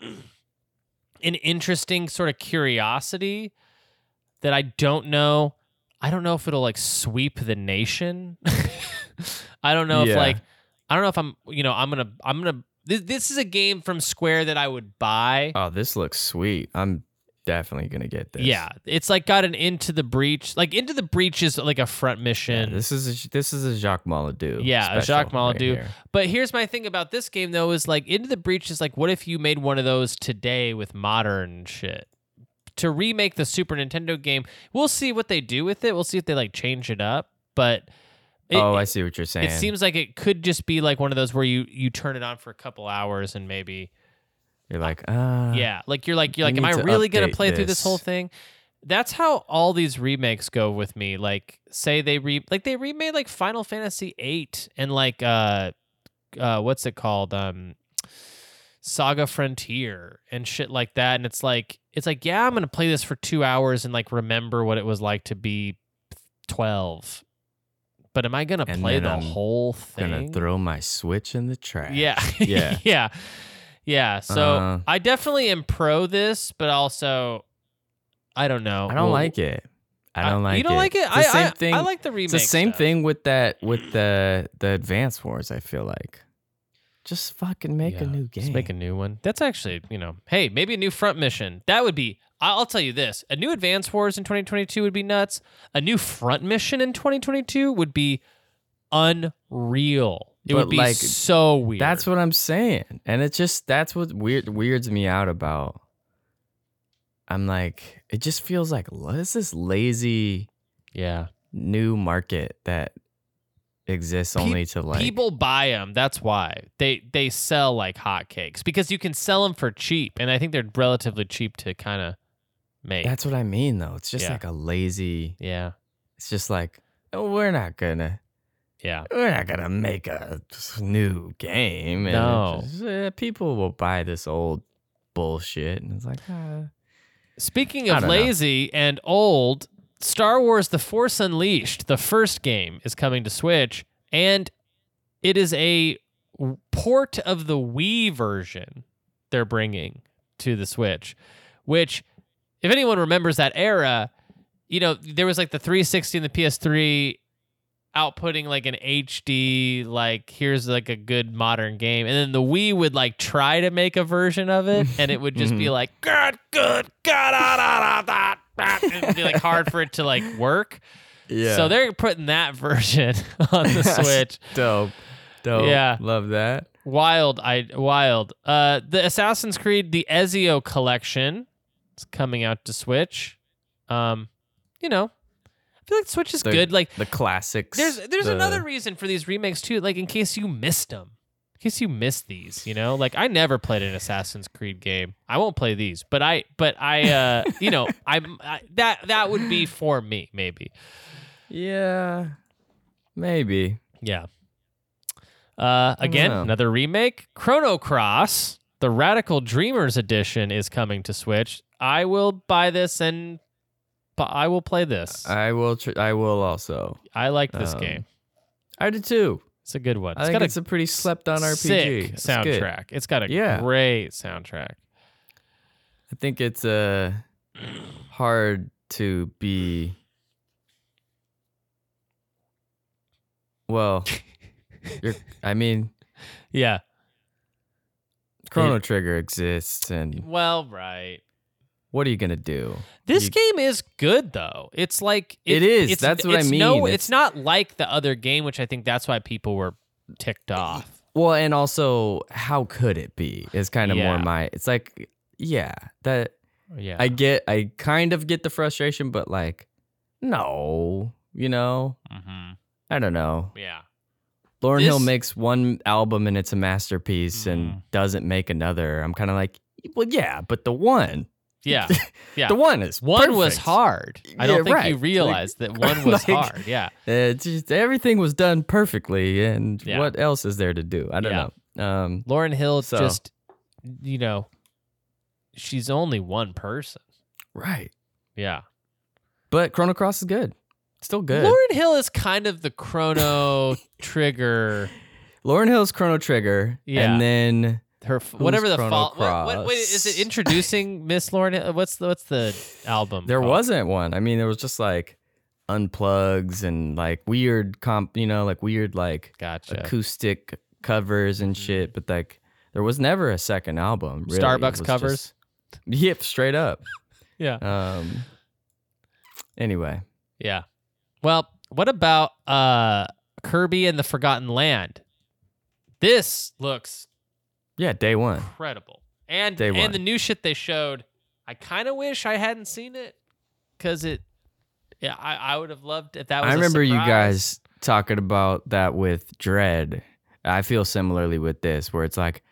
an interesting sort of curiosity that I don't know. I don't know if it'll like sweep the nation. I don't know if like I don't know if I'm you know I'm gonna I'm gonna this, this is a game from Square that I would buy. Oh, this looks sweet. I'm definitely gonna get this. Yeah, it's like got an into the breach. Like into the breach is like a front Yeah, mission. this is a, this is a Jacques Maladou. Yeah, a Jacques right here. But here's my thing about this game though is like Into the Breach is like what if you made one of those today with modern shit? To remake the Super Nintendo game, we'll see what they do with it. We'll see if they like change it up, but it, oh, I see what you're saying. it seems like it could just be like one of those where you you turn it on for a couple hours and maybe you're like, uh, yeah, like you're like you're like am I really going to update play through this this. whole thing? That's how all these remakes go with me. Like say they re like they remade like Final Fantasy 8 and like uh uh what's it called? Um Saga Frontier and shit like that and it's like it's like yeah, I'm going to play this for 2 hours and like remember what it was like to be 12. But am I going to And play the I'm whole thing? gonna throw my switch in the trash. Yeah. Yeah. yeah. Yeah. So Uh, I definitely am pro this, but also I don't know. I don't Well, like it. I don't like it. You don't like it? It's I, the same I, thing. I like the remake. It's the same stuff. thing with that with the the Advance Wars. I feel like, just fucking make a new game. Just make a new one. That's actually, you know, hey, maybe a new front mission. That would be. I- I'll tell you this: a new Advance Wars in 2022 would be nuts. A new front mission in 2022 would be unreal. It But, would be like, so weird. That's what I'm saying, and it just that's what weird weirds me out about. I'm like, it just feels like what is this lazy yeah. new market that exists Pe- only to like people buy them. That's why they they sell like hotcakes because you can sell them for cheap, and I think they're relatively cheap to kind of make. That's what I mean, though. It's just Yeah. like a lazy. yeah, It's just like oh, we're not gonna yeah, we're not gonna make a new game. And No. just, eh, people will buy this old bullshit, and it's like, ah. Speaking I of don't know. lazy and old, Star Wars: The Force Unleashed, the first game, is coming to Switch, and it is a w- port of the Wii version they're bringing to the Switch. Which, if anyone remembers that era, you know there was like the 360 and the PS3 outputting like an HD, like here's like a good modern game, and then the Wii would like try to make a version of it, and it would just be like good, good, god, da, da, da, da, da," it'd be like hard for it to like work. yeah. So they're putting that version on the Switch. dope, dope. Yeah. love that. Wild, I wild. Uh, the Assassin's Creed, the Ezio collection, is coming out to Switch. Um, you know, feel like Switch is The- good. Like The classics. there's there's the- another reason for these remakes too. Like in case you missed them, in case you missed these, you know. Like I never played an Assassin's Creed game. I won't play these, but I but I uh you know I'm I, that that would be for me maybe. Yeah, maybe. Yeah. Uh, again, another remake. Chrono Cross, the Radical Dreamers edition, is coming to Switch. I will buy this and bu- I will play this. I will. Tr- I will also. I like this um, game. I did too. It's a good one. I It's think got it's a pretty slept on RPG. sick It's good. soundtrack. It's got a Yeah. great soundtrack. I think it's uh hard to be. Well, you're, I mean, Yeah. Chrono Trigger exists, and Well, right. What are you gonna do? This You- game is good though. It's like It is. It's, That's what I it's No, it's, It's- not like the other game, which I think that's why people were ticked off. Well, and also, how could it be? Is kind of Yeah. more my. It's like, yeah, that Yeah. I get. I kind of get the frustration, but like, no, you know, hmm I don't know. Yeah. Lauryn Hill makes one album and it's a masterpiece Mhm. and doesn't make another. I'm kind of like, well, yeah, but the one, Yeah. Yeah. the one is One was hard. I Yeah, don't think right. you Like- realized that one was like- hard. Yeah. Uh, just everything was done perfectly, and Yeah. what else is there to do? I don't Yeah. know. Um, Lauryn Hill So- just, you know, she's only one person. Right. Yeah. But Chrono Cross is good. Still good. Lauryn Hill is kind of the Chrono Trigger. Lauryn Hill's Chrono Trigger. Yeah. And then Her f- whatever the Chrono fall. What, what, wait, is it introducing Miss Lauryn? What's the what's the album? there called? wasn't one. I mean, there was just like unplugs and like weird comp, you know, like weird like Gotcha. acoustic covers and shit. But like, there was never a second album. really. Starbucks covers? just- yep, straight up. Yeah. Um. Anyway, Yeah. Well, what about uh Kirby and the Forgotten Land? This looks yeah, day one. incredible. And Day and one. the new shit they showed, I kind of wish I hadn't seen it cuz it yeah, I, I would have loved if that was I remember you guys talking about that with Dread. I feel similarly with this, where it's like,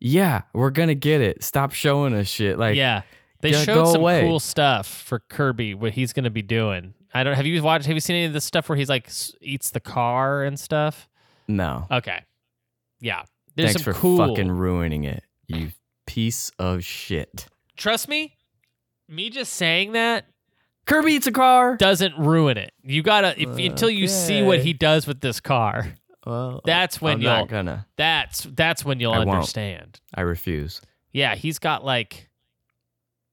yeah, we're gonna get it. Stop showing us shit. Like, yeah. They showed some away. cool stuff for Kirby what he's going to be doing. I don't have you watched have you seen any of the stuff where he's like eats the car and stuff? no. Okay. Yeah. There's Thanks some for cool fucking ruining it, you piece of shit. Trust me, me just saying that Kirby eats a car. doesn't ruin it. You gotta if, until you see what he does with this car. Well, That's when I'm you'll. not gonna. That's that's when you'll I won't. understand. I refuse. Yeah, he's got like,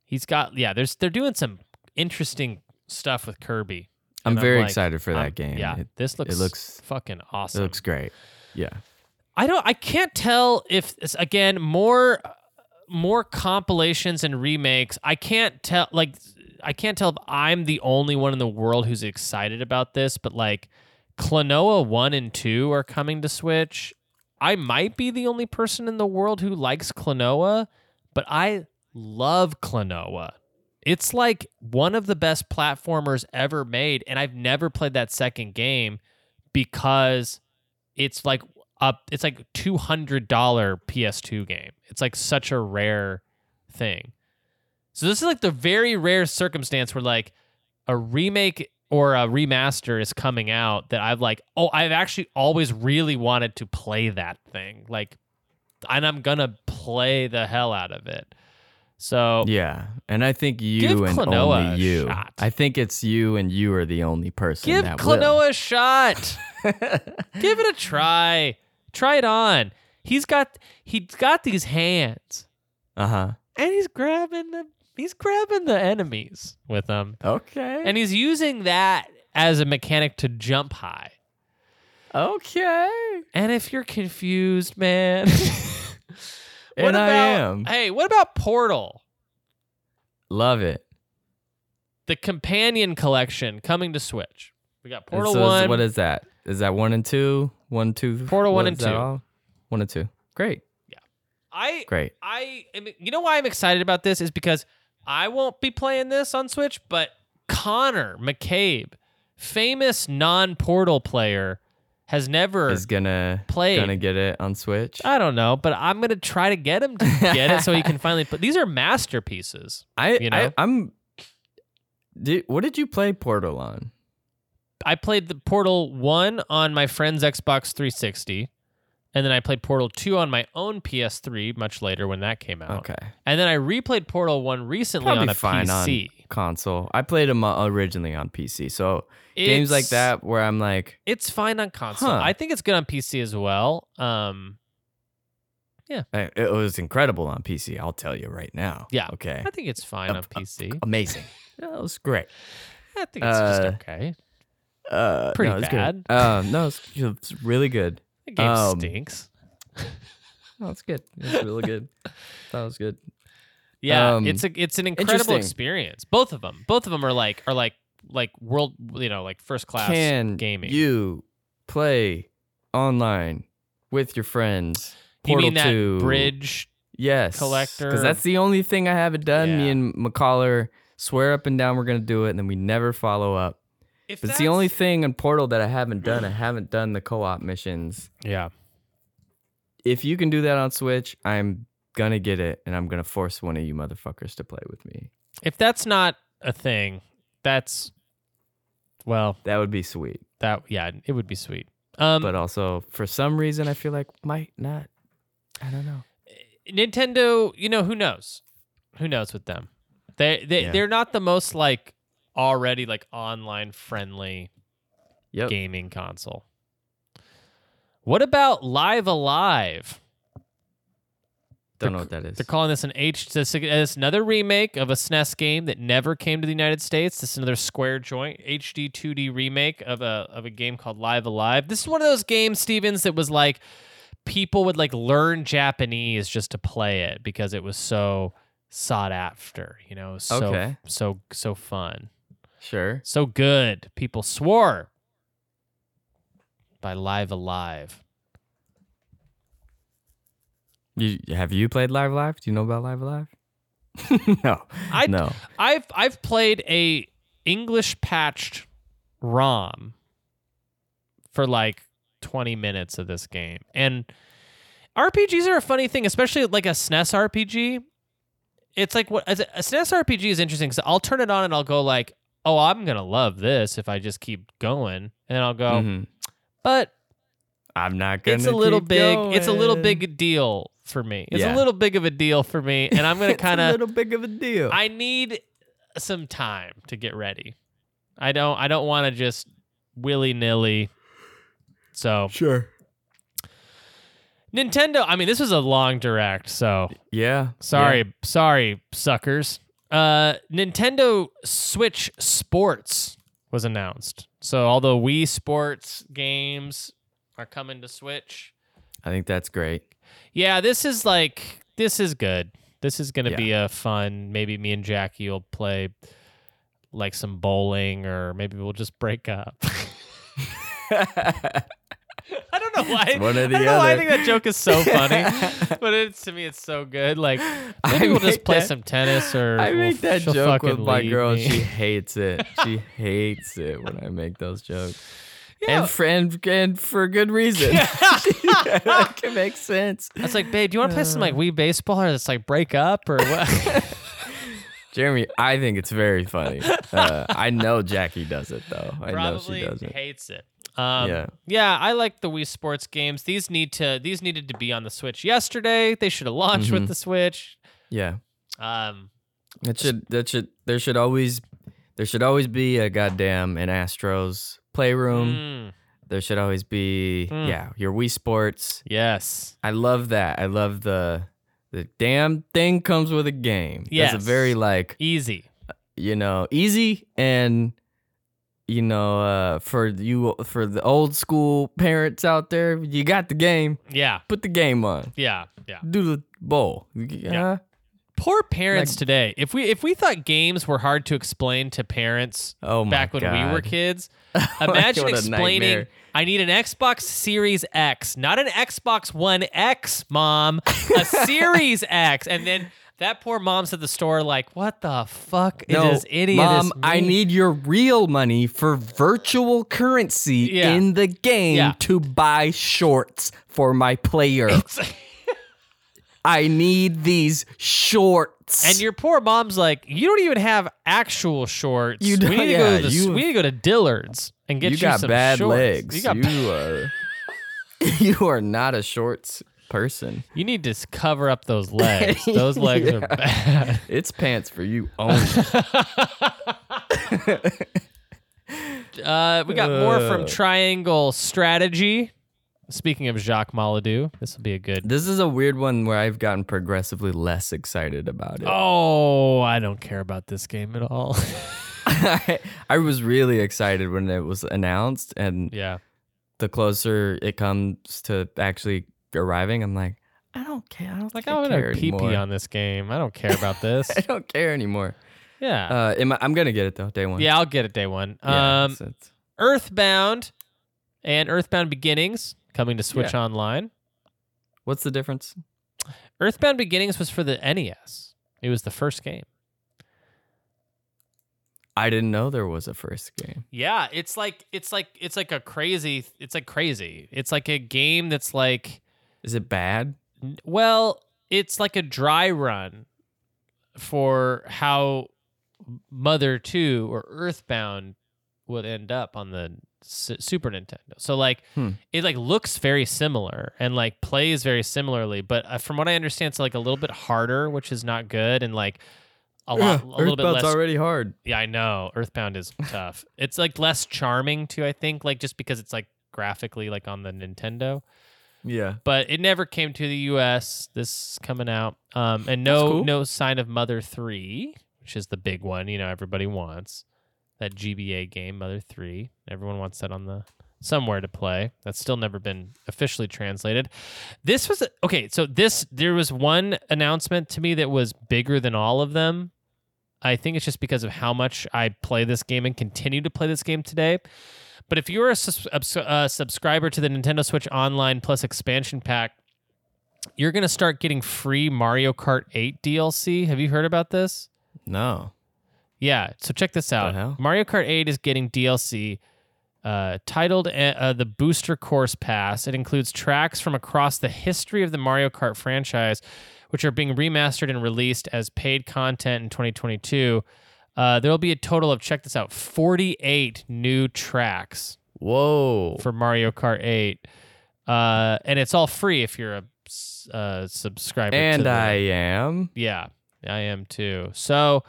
he's got yeah. There's they're doing some interesting stuff with Kirby. I'm very like, excited for that I'm- game. Yeah, It, this looks it looks- fucking awesome. it looks great. Yeah. I don't. I can't tell if again more more compilations and remakes. I can't tell. Like I can't tell if I'm the only one in the world who's excited about this. But like Klonoa one and two are coming to Switch. I might be the only person in the world who likes Klonoa, but I love Klonoa. It's like one of the best platformers ever made, and I've never played that second game because it's like up it's like $200 PS2 game. It's like such a rare thing. So this is like the very rare circumstance where like a remake or a remaster is coming out that I've like, oh, I've actually always really wanted to play that thing. Like and I'm gonna play the hell out of it. So Yeah, and I think you Give and Klonoa only you. shot. I think it's you and you are the only person give that Klonoa a shot. give it a try. Try it on. He's got he's got these hands. Uh huh. and he's grabbing the he's grabbing the enemies with them Okay. and he's using that as a mechanic to jump high okay. and if you're confused man what And I about am. hey what about portal Love it. the companion collection coming to switch we got portal so is- one What is that? Is that one and two? One, two. Portal one and two. One and two. Great. Yeah. I Great. i am, you know why i'm excited about this is because i won't be playing this on switch but connor mccabe famous non-portal player has never Is gonna played. gonna get it on Switch. I don't know, but I'm gonna try to get him to get it so he can finally put. These are masterpieces. I, you know? I I'm. Did, what did you play Portal on? I played the Portal One on my friend's Xbox 360, and then I played Portal Two on my own PS3 much later when that came out. Okay. And then I replayed Portal One recently Probably on a PC. on console. I played them uh, originally on PC. So games like that where I'm like, It's fine on console. Huh. I think it's good on PC as well. Um, eh, it was incredible on PC. I'll tell you right now. Yeah. Okay. I think it's fine Uh, on PC. Amazing. yeah, it was great. I think it's just uh, okay. Uh, Pretty no, it's bad. Good. Uh, no, it's, it's really good. The game um, stinks. No, it's good. It's really good. That was good. Yeah, Um, it's a it's an incredible experience. Both of them, both of them are like are like like world, you know, like first class Can gaming. you play online with your friends? You Portal mean that 2. bridge? Yes. collector? Because that's the only thing I haven't done. Me and McCollar swear up and down we're going to do it, and then we never follow up. If But it's the only thing in Portal that I haven't done. I haven't done the co op missions. yeah. If you can do that on Switch, I'm going to get it, and I'm going to force one of you motherfuckers to play with me. If that's not a thing, that's well, That would be sweet. that yeah, it would be sweet. Um, But also, for some reason, I feel like might not. I don't know. Nintendo, you know, who knows? who knows with them? They they Yeah. they're not the most like already like online friendly Yep. gaming console. What about Live A Live? Don't know what that is. They're calling this an H. This is another remake of a SNES game that never came to the United States. This is another Square joint HD 2D remake of a of a game called Live A Live. This is one of those games, Stevens, that was like people would like learn Japanese just to play it because it was so sought after. You know, so Okay. so so fun, Sure. so good. People swore by Live A Live. You have you played Live A Live? Do you know about Live A Live? no. I no. I've I've played a English patched ROM for like 20 minutes of this game. And RPGs are a funny thing, especially like a SNES RPG. It's like what a a SNES RPG is interesting cuz I'll turn it on and I'll go like, "Oh, I'm going to love this if I just keep going." And I'll go, Mhm. "But I'm not gonna. it's a little big it's a little big a deal for me. It's Yeah. a little big of a deal for me, and I'm going to It's a kind of little big of a deal. I need some time to get ready. I don't I don't want to just willy nilly. So sure. Nintendo. I mean, this was a long direct. So Yeah. sorry, sorry, suckers. Uh, Nintendo Switch Sports was announced. So all the Wii Sports games are coming to Switch. I think that's great. Yeah, this is like this is good. This is gonna Yeah. be a fun. Maybe me and Jackie will play like some bowling, or maybe we'll just break up. I don't know why. one or I don't know why I think that joke is so funny, but it's to me it's so good. Like maybe I we'll just play that- some tennis, or I we'll- make that joke with my girl. and me. She hates it. She hates it when I make those jokes. Yeah. And, for, and, and for good reason. it can make sense. I was like, babe, do you want to play some like wee baseball, or it's like break up, or what? Jeremy, I think it's very funny. Uh, I know Jackie does it though. I know she does it. hates it. Um, Yeah. yeah, I like the Wii Sports games. These need to these needed to be on the Switch yesterday. They should have launched with Mhm. the Switch. Yeah. Um, That should that should there should always there should always be a goddamn an Astro's Playroom. mm, There should always be Mm. yeah, your Wii Sports. yes, I love that. I love the the damn thing comes with a game. Yes. a very like, easy. you know, easy and you know, uh for you for the old school parents out there, you got the game. Yeah, Put the game on. yeah, yeah. Do the bowl. Yeah. Poor parents Like- today. If we if we thought games were hard to explain to parents Oh back when we were kids, imagine explaining. nightmare. I need an Xbox Series X, not an Xbox One X, mom. A Series X, and then that poor mom's at the store like, "What the fuck No, does any Mom, this I need your real money for virtual currency Yeah. in the game Yeah. to buy shorts for my player. I need these shorts. And your poor mom's like, "You don't even have actual shorts. You we don't- need to go yeah, to the, you- we need to go to Dillard's and get you you, got bad shorts. legs. You got You are uh, you are not a shorts person. You need to cover up those legs. Those legs are bad. It's pants for you only. Uh, we got more from Uh. Triangle Strategy. Speaking of Jacques Maladou, this will be a good. this is a weird one where I've gotten progressively less excited about it. Oh, I don't care about this game at all. I, I was really excited when it was announced and yeah. the closer it comes to actually arriving, I'm like, I don't care. I don't Like, think I'm gonna pee pee on this game. I don't care about this. I don't care anymore. yeah. Uh, am I, I'm gonna get it though, day one. yeah, I'll get it day one. Yeah, um, it's- it's- Earthbound and Earthbound Beginnings coming to Switch Online. what's the difference? Earthbound Beginnings was for the NES. It was the first game. I didn't know there was a first game. Yeah, it's like it's like it's like a crazy it's like crazy. It's like a game that's like Is it bad? Well, it's like a dry run for how Mother 2 or Earthbound would end up on the Su- Super Nintendo. So like Hmm. it like looks very similar and like plays very similarly, but uh, from what I understand, it's like a little bit harder, which is not good, and like a lot, a little bit less. already hard. Yeah, I know. Earthbound is tough. it's like less charming too. I think like just because it's like graphically like on the Nintendo Yeah. but it never came to the U.S. This is coming out, um, and no cool. no sign of Mother Three, which is the big one. You know, everybody wants that GBA game, Mother Three. Everyone wants that on the somewhere to play. That's still never been officially translated. This was okay. So this there was one announcement to me that was bigger than all of them. I think it's just because of how much I play this game and continue to play this game today. But if you're a, uh, subscriber to the Nintendo Switch Online Plus expansion pack, you're going to start getting free Mario Kart 8 DLC. Have you heard about this? No. Yeah. So check this out. Mario Kart 8 is getting DLC uh, titled uh, uh, the Booster Course Pass. It includes tracks from across the history of the Mario Kart franchise, which are being remastered and released as paid content in 2022. Uh, there will be a total of, check this out, 48 new tracks Whoa. for Mario Kart 8. Uh, and it's all free if you're a uh, subscriber. to and the- I am. yeah, I am too. So,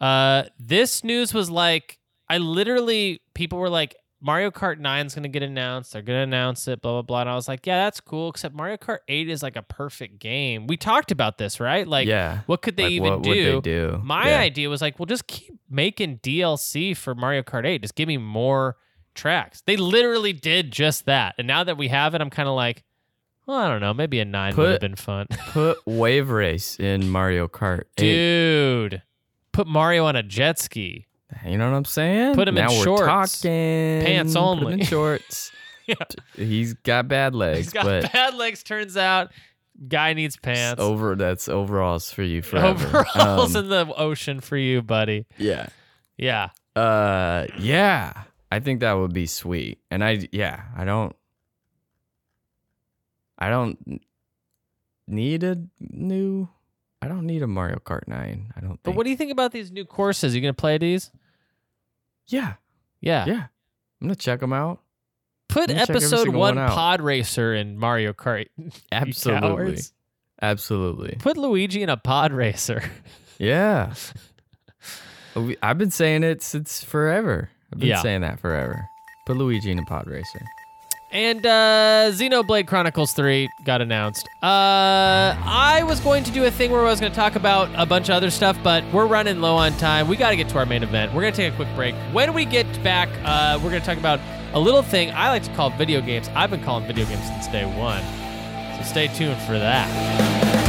uh, this news was like, I literally, people were like, Mario Kart 9 is going to get announced. They're going to announce it, blah, blah, blah. And I was like, yeah, that's cool. Except Mario Kart 8 is like a perfect game. We talked about this, right? Like, yeah. what could they Like, even do? they do? My yeah. idea was like, well, just keep making DLC for Mario Kart 8. Just give me more tracks. They literally did just that. And now that we have it, I'm kind of like, well, I don't know. Maybe a 9 would have been fun. Put Wave Race in Mario Kart 8. Dude, put Mario on a jet ski. You know what I'm saying? Put him in now we're shorts. talking. Pants Put him only. in shorts. Yeah. He's got bad legs, He's got bad legs, turns out. Guy needs pants. over that's overalls for you forever. Overalls Um, in the ocean for you, buddy. yeah. Yeah. Uh yeah. I think that would be sweet. And I yeah, I don't I don't need a new I don't need a Mario Kart 9. I don't think. But what do you think about these new courses? You going to play these? Yeah. Yeah. Yeah. I'm going to check them out. Put Let me check every episode one one. Pod Racer in Mario Kart. Absolutely. Absolutely. Put Luigi in a Pod Racer. Yeah. I've been saying it since forever. I've been Yeah. saying that forever. Put Luigi in a pod racer. And uh, Xenoblade Chronicles 3 got announced. Uh, I was going to do a thing where I was going to talk about a bunch of other stuff, but we're running low on time. We got to get to our main event. We're going to take a quick break. When we get back, uh, we're going to talk about a little thing I like to call video games. I've been calling video games since day one. So stay tuned for that.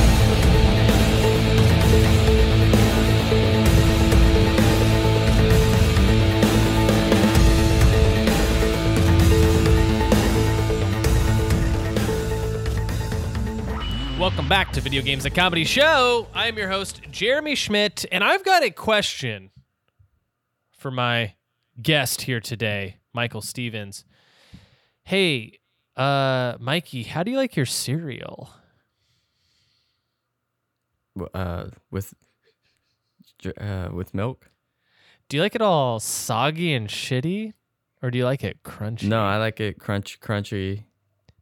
Welcome back to Video Games and Comedy Show. I am your host, Jeremy Schmidt, and I've got a question for my guest here today, Michael Stevens. Hey, uh, Mikey, how do you like your cereal? Uh, with uh, with milk? Do you like it all soggy and shitty, or do you like it crunchy? No, I like it crunch crunchy.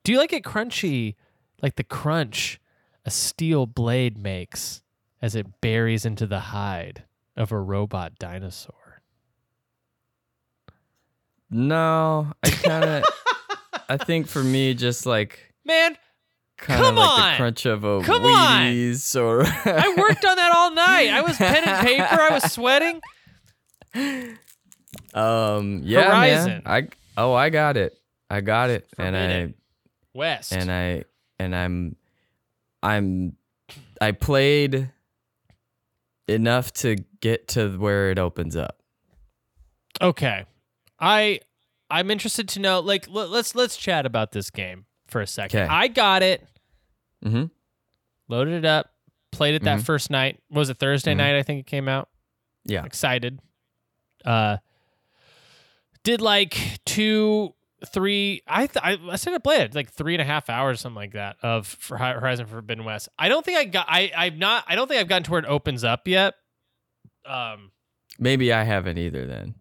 Do you like it crunchy, like the crunch a steel blade makes as it buries into the hide of a robot dinosaur? No, I kind of. I think for me, just like Man, kind of Come like on! the crunch of a Come on! Or. I worked on that all night. I was pen and paper. I was sweating. Um. Yeah, Horizon. man. I oh, I got it. I got it, and I. West. and I and I'm I'm I played enough to get to where it opens up. okay. I I'm interested to know like l- let's let's chat about this game for a second. 'Kay. I got it, Mm-hmm. loaded it up, played it that Mhm. first night. What was it Thursday Mhm. night I think it came out. Yeah. Excited. Uh did like two three I th- I, I said I played it like three and a half hours something like that of for Horizon Forbidden West. I don't think I got I I've not I don't think I've gotten to where it opens up yet. Um Maybe I haven't either. Then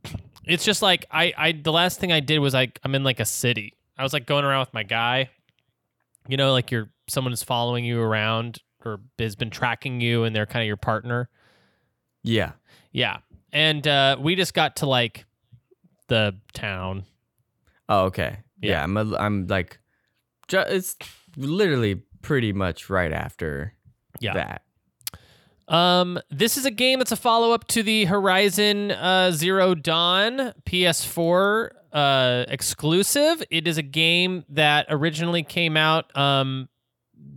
it's just like I, I the last thing I did was like I'm in like a city. I was like going around with my guy. You know, like you're someone is following you around or has been tracking you and they're kind of your partner. Yeah. Yeah. And uh we just got to like the town. Oh, okay. Yeah. Yeah, I'm a, I'm like, ju- it's literally pretty much right after Yeah. that. Um, this is a game that's a follow up to the Horizon uh, Zero Dawn PS4 uh, exclusive. It is a game that originally came out um,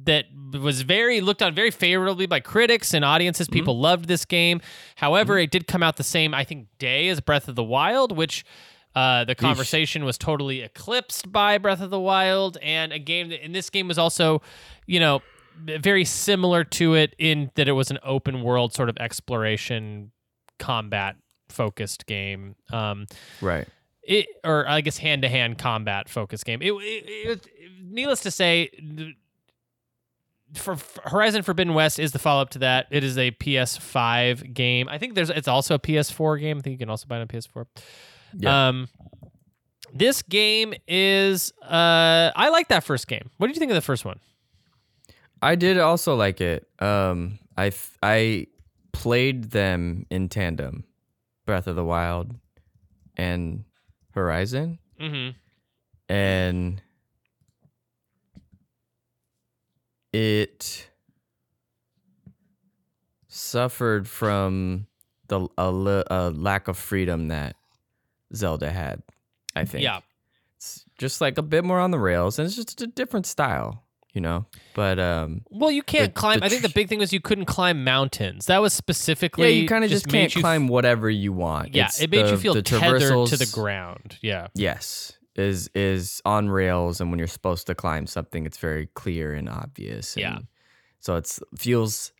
that was very looked on very favorably by critics and audiences. People loved this game. However, it did come out the same, I think, day as Breath of the Wild, which. Uh, the conversation was totally eclipsed by Breath of the Wild, and a game that in this game was also, you know, very similar to it in that it was an open world sort of exploration combat focused game um Right. it or i guess hand to hand combat focused game it, it, it needless to say for Horizon Forbidden West is the follow up to that. It is a PS5 game. I think there's it's also a PS4 game. I think you can also buy it on PS4. Yeah. Um, this game is uh, I like that first game. What did you think of the first one? I did also like it. Um, I th- I played them in tandem, Breath of the Wild and Horizon, Mm-hmm. and it suffered from the a, a lack of freedom that Zelda had. I think. Yeah. It's just like a bit more on the rails, and it's just a different style, you know. But um, Well, you can't The- climb. the I think the big thing was you couldn't climb mountains. That was specifically. yeah, you kind of just, made can't you climb whatever you want. Yeah, It's it made you feel the tethered to the ground. Yeah. Yes, is is on rails, and when you're supposed to climb something, it's very clear and obvious. Yeah. So it's feels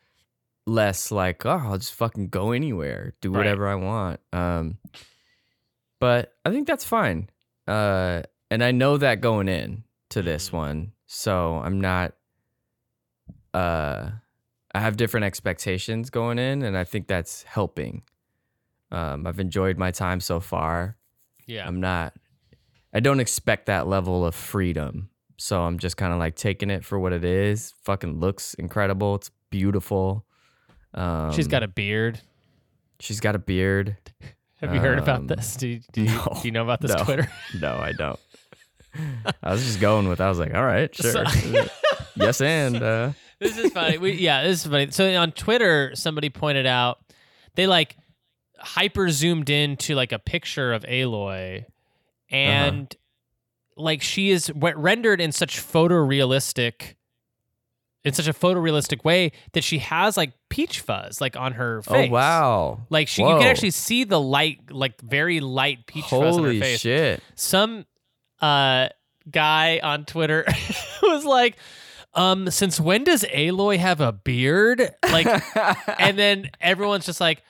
less like oh, I'll just fucking go anywhere, do Right. whatever I want. Um, but I think that's fine. Uh, and I know that going in to this Mhm. one, so I'm not. Uh, I have different expectations going in, and I think that's helping. Um, I've enjoyed my time so far. Yeah. I'm not I don't expect that level of freedom. So I'm just kind of like taking it for what it is. Fucking looks incredible. It's beautiful. Um, She's got a beard. she's got a beard. Have you heard about um, this? Do you, do you, no, do you know about this no. Twitter? No, I don't. I was just going with I was like, all right, sure. So- yes and uh this is funny. We, yeah, this is funny. So on Twitter, somebody pointed out they like hyper zoomed into like a picture of Aloy, and like she is rendered in such photorealistic, in such a photorealistic way that she has like peach fuzz like on her face. Oh wow. Like she, you can actually see the light, like very light peach fuzz on her Holy face. shit. some uh guy on Twitter was like, um, since when does Aloy have a beard? Like, and then everyone's just like,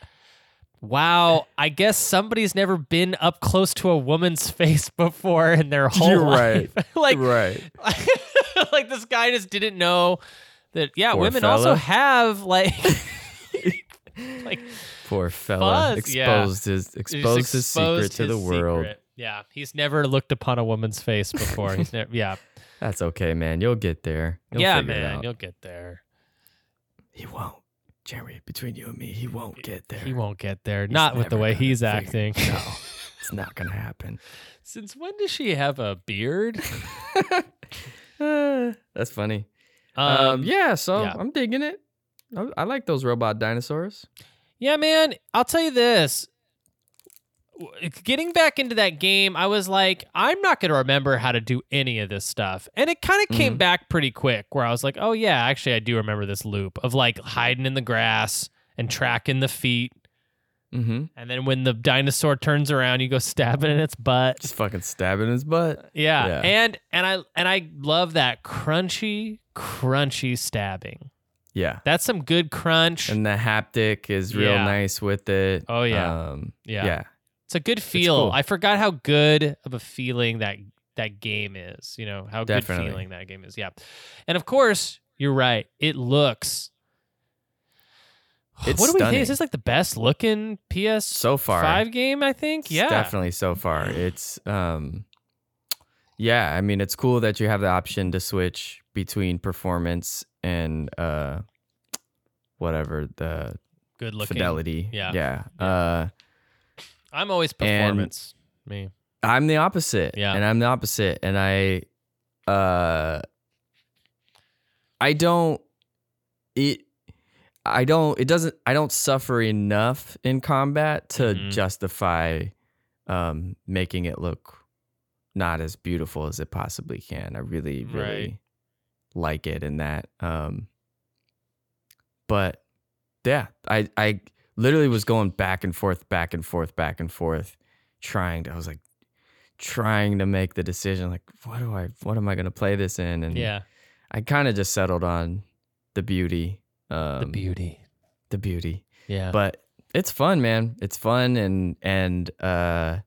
wow, I guess somebody's never been up close to a woman's face before in their whole You're life. like, right. like this guy just didn't know that. Yeah, Poor women also have like, like Poor fella Fuzz, yeah. exposed his Just exposed his secret exposed to the his world. secret. Yeah, he's never looked upon a woman's face before. He's never. Yeah, That's okay, man. You'll get there. You'll yeah, man, you'll get there. He won't. Jeremy, between you and me, he won't get there. He won't get there. He's Not with the way he's figure- acting. No, it's not gonna happen. Since when does she have a beard? Uh, that's funny. Um, Um, yeah, so yeah. I'm digging it. I, I like those robot dinosaurs. Yeah, man. I'll tell you this. Getting back into that game, I was like, I'm not going to remember how to do any of this stuff. And it kind of came Mhm. back pretty quick where I was like, oh, yeah, actually, I do remember this loop of like hiding in the grass and tracking the feet. Mm-hmm. And then when the dinosaur turns around, you go stabbing in its butt. Just fucking stabbing his butt. Yeah. Yeah. And and I and I love that crunchy, crunchy stabbing. Yeah. That's some good crunch. And the haptic is real Yeah. nice with it. Oh, yeah. Um, yeah. yeah. It's a good feel. cool. I forgot how good of a feeling that that game is. You know how Definitely. good feeling that game is. Yeah, and of course you're right. It looks. It's what do we think? Is this like the best looking PS so far five game? I think. It's Yeah. definitely so far. It's um yeah, I mean it's cool that you have the option to switch between performance and uh whatever the Good looking. fidelity. Yeah. Yeah. Uh I'm always performance. Me. I'm the opposite. Yeah. And I'm the opposite. And I uh I don't it I don't it doesn't I don't suffer enough in combat to Mhm. justify um making it look not as beautiful as it possibly can. I really, really Right. Like it in that. Um but yeah, I I literally was going back and forth, back and forth, back and forth, trying to I was like trying to make the decision like what do I what am I gonna play this in? And Yeah. I kind of just settled on the beauty. Um, the beauty. The beauty. Yeah. But it's fun, man. It's fun and and uh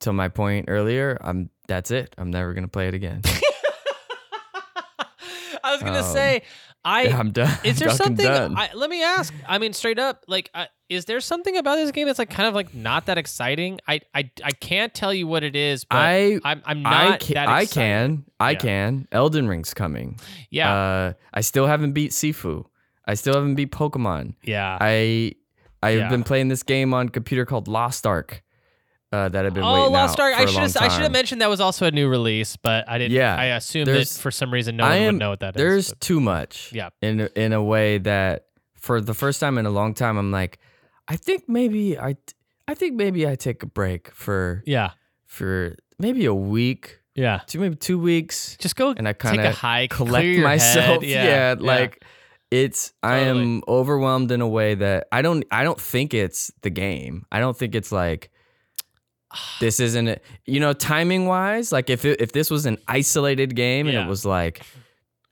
to my point earlier, I'm that's it. I'm never gonna play it again. I was gonna Um, say, I I'm done. is there something? I, let me ask. I mean, straight up, like, I, is there something about this game that's like kind of like not that exciting? I I, I can't tell you what it is, but I I'm I'm I not can, that I can I Yeah. can. Elden Ring's coming. Yeah. Uh, I still haven't beat Sifu. I still haven't beat Pokemon. yeah. I I've Yeah. been playing this game on computer called Lost Ark. Uh, that I've been Oh, Lost Ark! I should I should have mentioned that was also a new release, but I didn't. Yeah, I assumed that for some reason no I one am- would know what that is. There's but- too much. Yeah. In a- in a way that for the first time in a long time, I'm like, I think maybe I, I think maybe I take a break for yeah, for maybe a week, yeah. two maybe two weeks, Just go and I take kind a of hike, clear collect myself. Head. Yeah, like it's I am overwhelmed in a way that I don't I don't think it's the game. I don't think it's like this isn't it. You know, timing wise, like if it, if this was an isolated game and Yeah. it was like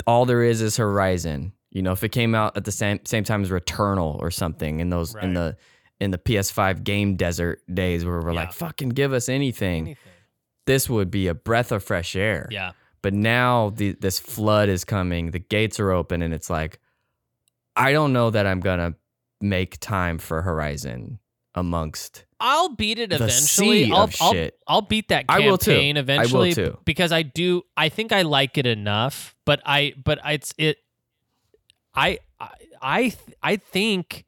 all there is is Horizon. You know, if it came out at the same same time as Returnal or something in those Right. in the in the PS5 game desert days where we're Yeah. like fucking give us anything. Anything. This would be a breath of fresh air. Yeah. But now the, this flood is coming, the gates are open, and it's like, I don't know that I'm gonna make time for Horizon amongst. I'll beat it The eventually. sea I'll, of I'll, shit. I'll beat that I will too. campaign I will eventually too. because I do I think I like it enough, but I but it's it I I I, I think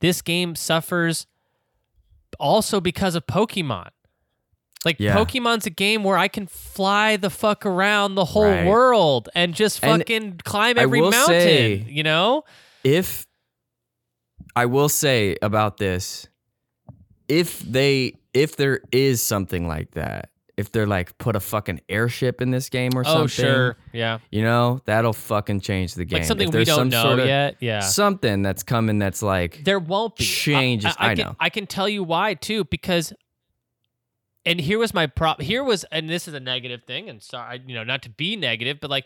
this game suffers also because of Pokemon. Like Yeah. Pokemon's a game where I can fly the fuck around the whole Right. world and just And fucking climb I every will mountain, say- you know? If I will say about this, if they if there is something like that, if they're like put a fucking airship in this game or something, Oh, sure. Yeah. you know that'll fucking change the game. Like something we don't some know sort of, yet. Yeah. something that's coming that's like There won't be Changes- I can, know. I can tell you why too, because. And here was my prop. Here was, and this is a negative thing. And sorry, you know, not to be negative, but like,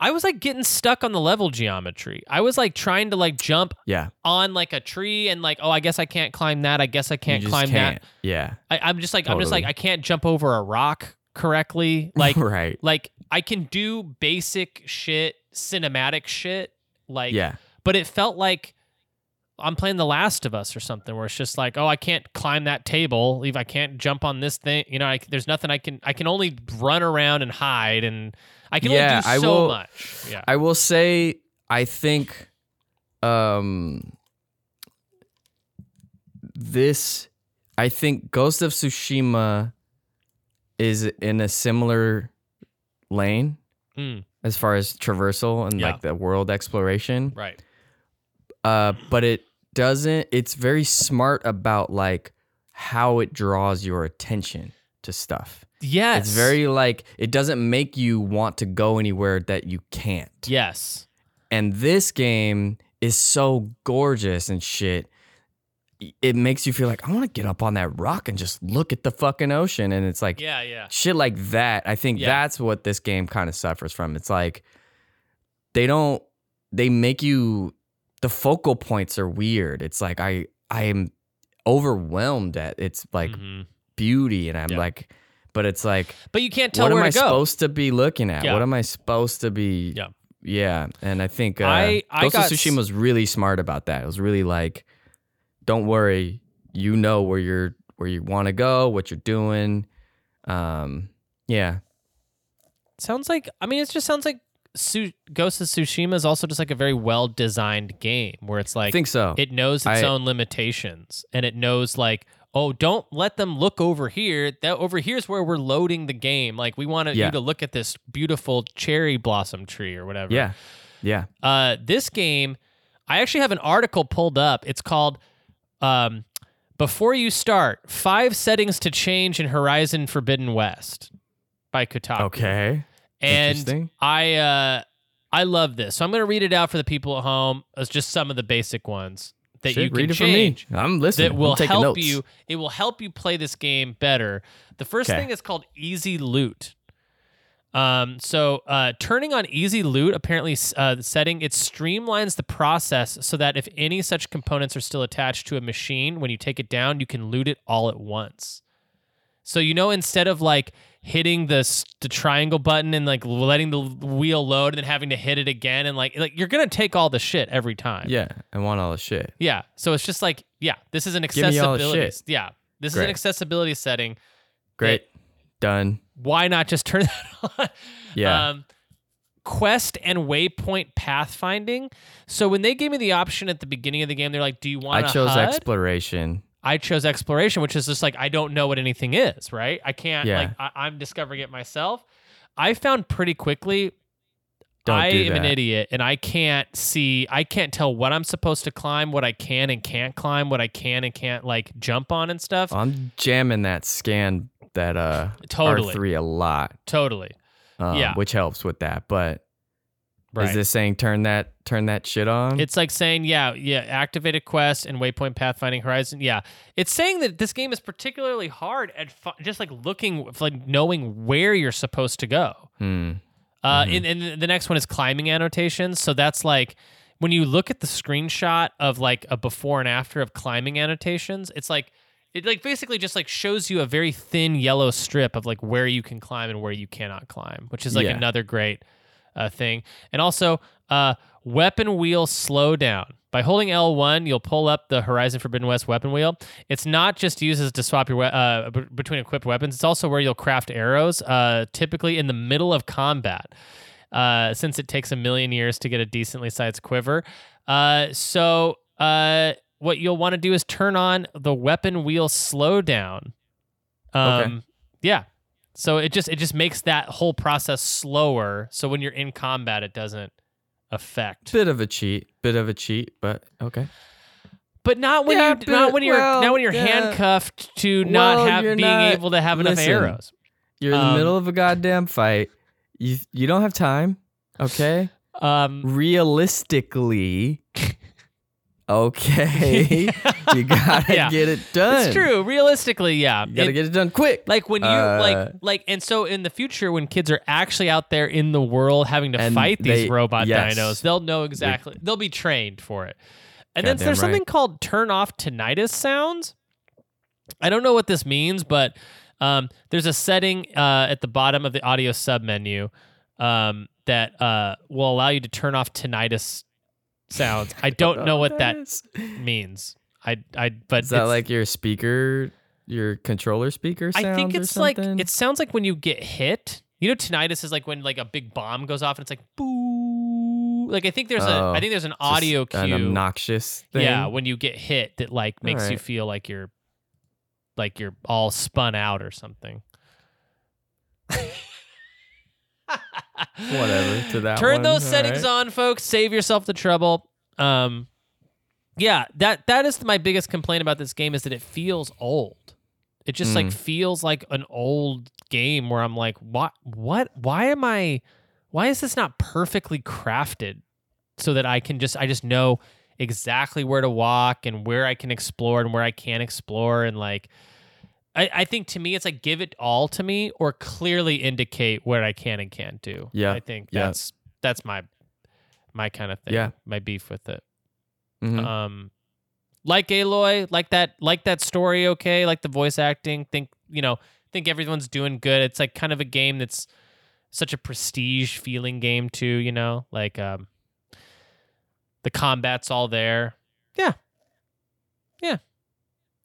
I was like getting stuck on the level geometry. I was like trying to like jump yeah, on like a tree and like, oh, I guess I can't climb that. I guess I can't climb can't. that. Yeah, I, I'm just like, I'm just like, I can't jump over a rock correctly. Like, right. like I can do basic shit, cinematic shit. Like, Yeah, but it felt like I'm playing The Last of Us or something, where it's just like, oh, I can't climb that table, leave, I can't jump on this thing. You know, I, there's nothing I can. I can only run around and hide, and I can Yeah, only do I will- much. Yeah, I will say I think um this I think Ghost of Tsushima is in a similar lane Mm, as far as traversal and Yeah. like the world exploration. right. Uh but it doesn't it's very smart about like how it draws your attention to stuff. Yes. It's very like it doesn't make you want to go anywhere that you can't. yes. And this game is so gorgeous and shit. It makes you feel like I want to get up on that rock and just look at the fucking ocean. And it's like Yeah, yeah. shit like that. I think Yeah. that's what this game kind of suffers from. It's like they don't they make you the focal points are weird. It's like I I am overwhelmed at its like Mhm. beauty and I'm Yeah. like but it's like But you can't tell what am where I to go. supposed to be looking at? Yeah. What am I supposed to be Yeah. Yeah, and I think uh, I- I Ghost got of s- Tsushima was really smart about that. It was really like, don't worry, you know where you're where you want to go, what you're doing. Um, yeah, Sounds like I mean, it just sounds like Su- Ghost of Tsushima is also just like a very well designed game where it's like I think so. it knows its I- own limitations and it knows like oh don't let them look over here that over here's where we're loading the game like we want Yeah. you to look at this beautiful cherry blossom tree or whatever yeah, yeah. uh, this game, I actually have an article pulled up. It's called um, "Before You Start: Five Settings to Change in Horizon Forbidden West" by Kotaku. Okay, and. I uh, I love this, so I'm going to read it out for the people at home as just some of the basic ones that Shit, you can read it change. for me. I'm listening. That will help notes. you. It will help you play this game better. The first Okay. thing is called Easy Loot. Um, so uh, turning on Easy Loot, apparently uh, setting it streamlines the process so that if any such components are still attached to a machine, when you take it down, you can loot it all at once. So you know, instead of like hitting the the triangle button and like letting the wheel load and then having to hit it again and like like you're gonna take all the shit every time. Yeah, I want all the shit. Yeah. So it's just like, yeah, this is an Give me all the accessibility. shit. Yeah. This is an accessibility setting. Great, done. Why not just turn that on? Yeah. Um, quest and waypoint pathfinding. So when they gave me the option at the beginning of the game, they're like, "Do you want?" I chose HUD? exploration. I chose exploration, which is just like I don't know what anything is. Right? I can't. Yeah. Like I, I'm discovering it myself. I found pretty quickly Don't I am an idiot and I can't see I can't tell what I'm supposed to climb, what I can and can't climb, what I can and can't like jump on and stuff. I'm jamming that scan that uh Totally. R3 a lot. Totally. um, Yeah. which helps with that. But Right. is this saying turn that turn that shit on? it's like saying, yeah, yeah, activate a quest and waypoint pathfinding horizon. Yeah. It's saying that this game is particularly hard at fi- just like looking like knowing where you're supposed to go. Hmm. Uh, and, and the next one is climbing annotations. So that's like when you look at the screenshot of like a before and after of climbing annotations, it's like it like basically just like shows you a very thin yellow strip of like where you can climb and where you cannot climb, which is like Yeah. another great uh, thing. And also, uh, weapon wheel slowdown. By holding L1, you'll pull up the Horizon Forbidden West weapon wheel. It's not just uses to swap your we- uh, b- between equipped weapons. It's also where you'll craft arrows, uh, typically in the middle of combat, uh, since it takes a million years to get a decently sized quiver. Uh, so, uh, what you'll want to do is turn on the weapon wheel slowdown. Um, Okay. Yeah. So it just it just makes that whole process slower. So when you're in combat, it doesn't affect. Bit of a cheat, bit of a cheat, but okay. But not when Yeah, you not when you're well, not when you're yeah. handcuffed to not Well, have being not- able to have enough listen. arrows. You're in the Um, middle of a goddamn fight. You you don't have time. Okay. Um, Realistically, okay, you gotta Yeah. get it done. it's true. Realistically, yeah. You gotta It- get it done quick. like when you Uh, like like and so in the future when kids are actually out there in the world having to And fight these they- robot yes. dinos they'll know exactly they'll be trained for it and then Goddamn there's something called turn off tinnitus sounds i don't know what this means but um, there's a setting uh, at the bottom of the audio sub menu um, that uh, will allow you to turn off tinnitus sounds i don't know what that means i i but Is that like your speaker, your controller speaker sound? I think or it's like it sounds like when you get hit. You know, tinnitus is like when like a big bomb goes off and it's like boo. Like I think there's a Oh, I think there's an audio cue. an obnoxious thing. yeah, when you get hit that like makes you feel like you're like you're all spun out or something. Whatever to that. Turn one, those settings alright. on, folks. Save yourself the trouble. Um, yeah, that that is my biggest complaint about this game is that it feels old. It just like Mm. feels like an old game where I'm like, what? What? Why am I? Why is this not perfectly crafted so that I can just I just know exactly where to walk and where I can explore and where I can't explore and like. I, I think to me it's like give it all to me or clearly indicate what I can and can't do. Yeah, I think yeah. that's that's my my kind of thing. Yeah. My beef with it. Mhm. Um like Aloy, like that like that story okay, like the voice acting, think you know, think everyone's doing good. It's like kind of a game that's such a prestige feeling game too. You know, like um, the combat's all there. Yeah, yeah.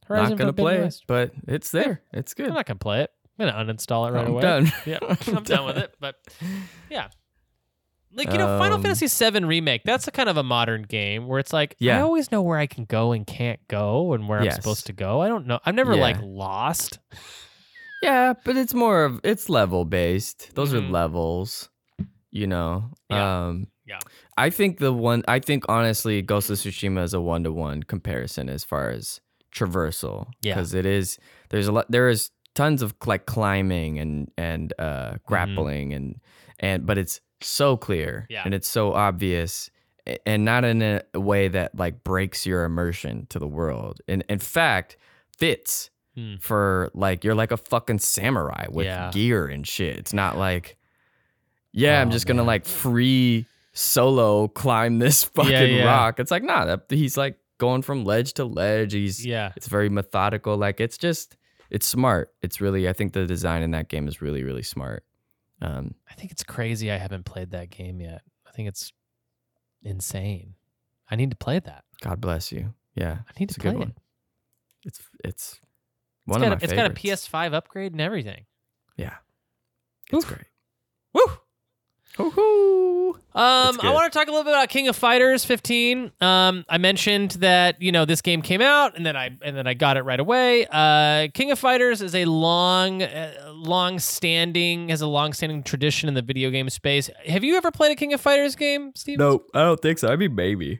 Horizon not gonna Forbidden play it, West. but it's there. It's good. I'm not gonna play it. I'm gonna uninstall it right I'm away. done. Yeah, I'm done with it. But yeah, like you know, Final Um, Fantasy VII remake. That's a kind of a modern game where it's like I always know where I can go and can't go, and where I'm supposed to go. I don't know. I'm never Yeah. like lost. Yeah, but it's more of it's level based. Those Mhm. are levels, you know. Yeah. Um Yeah. I think the one I think honestly Ghost of Tsushima is a one to one comparison as far as traversal. Yeah. Because it is there's a lot there is tons of like climbing and and uh Mm-hmm. grappling and and but it's so clear Yeah. and it's so obvious and not in a way that like breaks your immersion to the world. And in fact, fits Hmm. for like you're like a fucking samurai with Yeah. gear and shit. It's not like yeah, I'm Oh, just gonna like free solo climb this fucking yeah. rock. It's like nah, that, he's like going from ledge to ledge. He's Yeah, it's very methodical. Like it's just it's smart. It's really I think the design in that game is really really smart. Um, I think it's crazy. I haven't played that game yet. I think it's insane. I need to play that. God bless you. Yeah, I need to a play it. one. It's it's It's one got, of a, my it's got a. PS5 upgrade and everything. Yeah, it's Oof. great. Woo! Hoo-hoo. Um, I want to talk a little bit about King of Fighters 15. Um, I mentioned that you know this game came out, and then I and then I got it right away. Uh, King of Fighters is a long, uh, long standing has a long standing tradition in the video game space. Have you ever played a King of Fighters game, Steve? No, I don't think so. I mean, maybe.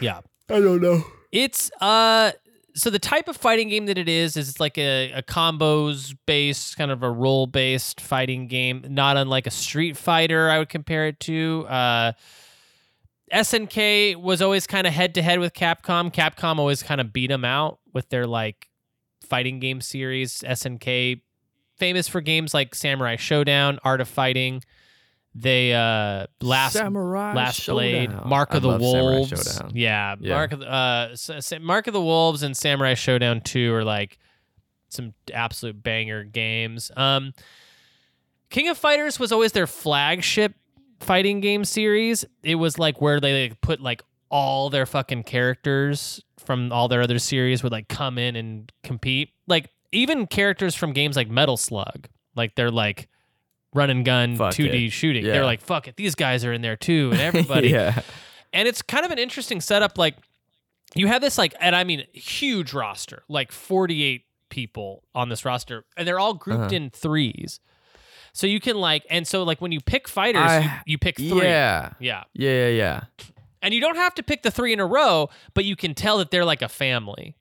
Yeah. I don't know. It's uh so the type of fighting game that it is is it's like a, a combos based kind of a role based fighting game, not unlike a Street Fighter. I would compare it to. Uh, SNK was always kind of head to head with Capcom. Capcom always kind of beat them out with their like fighting game series. SNK famous for games like Samurai Shodown, Art of Fighting. They uh last Samurai Last Blade, Showdown. Mark I of the love Wolves. Showdown. Yeah, Yeah. Mark of the, uh, S- S- Mark of the Wolves and Samurai Shodown Two are like some absolute banger games. Um, King of Fighters was always their flagship fighting game series. It was like where they like, put like all their fucking characters from all their other series would like come in and compete. Like even characters from games like Metal Slug, like they're like run and gun Fuck 2D it. shooting. Yeah. They're like, fuck it, these guys are in there too, and everybody. yeah. And it's kind of an interesting setup. Like you have this like, and I mean huge roster, like 48 people on this roster, and they're all grouped Uh-huh. in threes. So you can like, and so like when you pick fighters, you, you pick three. Yeah. Yeah. Yeah. Yeah. Yeah. And you don't have to pick the three in a row, but you can tell that they're like a family.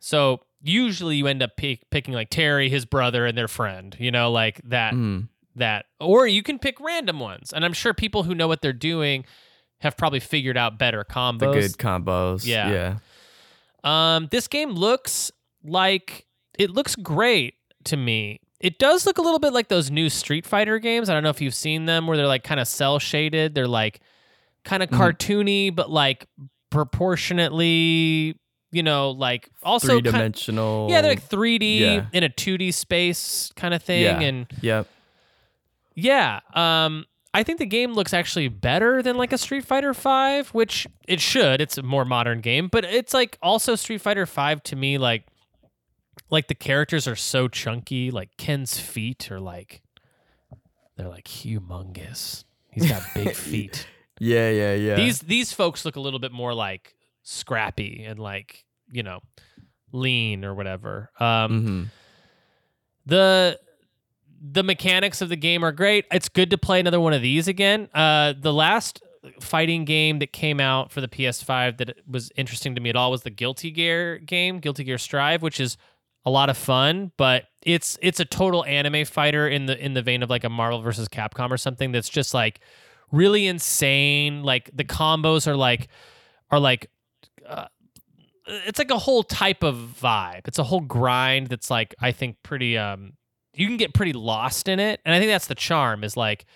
So usually you end up pick, picking like Terry, his brother, and their friend, you know, like that Mm. That or you can pick random ones and i'm sure people who know what they're doing have probably figured out better combos The good combos. Yeah. Yeah. um this game looks like it looks great to me it does look a little bit like those new street fighter games i don't know if you've seen them where they're like kind of cell shaded they're like kind of Mhm. cartoony but like proportionately you know like also Three kind dimensional. yeah they're like 3d Yeah. in a 2d space kind of thing Yeah. and Yep. Yeah, um, I think the game looks actually better than like a Street Fighter Five, which it should. It's a more modern game, but it's like also Street Fighter Five to me. Like, like the characters are so chunky. Like Ken's feet are like, they're like humongous. He's got big feet. Yeah. Yeah. Yeah. These these folks look a little bit more like scrappy and like you know lean or whatever. Um, hmm the the mechanics of the game are great. It's good to play another one of these again. Uh, the last fighting game that came out for the PS5 that was interesting to me at all was the Guilty Gear game, Guilty Gear Strive, which is a lot of fun, but it's it's a total anime fighter in the in the vein of like a Marvel versus Capcom or something that's just like really insane. Like the combos are like are like uh, it's like a whole type of vibe. It's a whole grind that's like I think pretty um you can get pretty lost in it. And I think that's the charm is like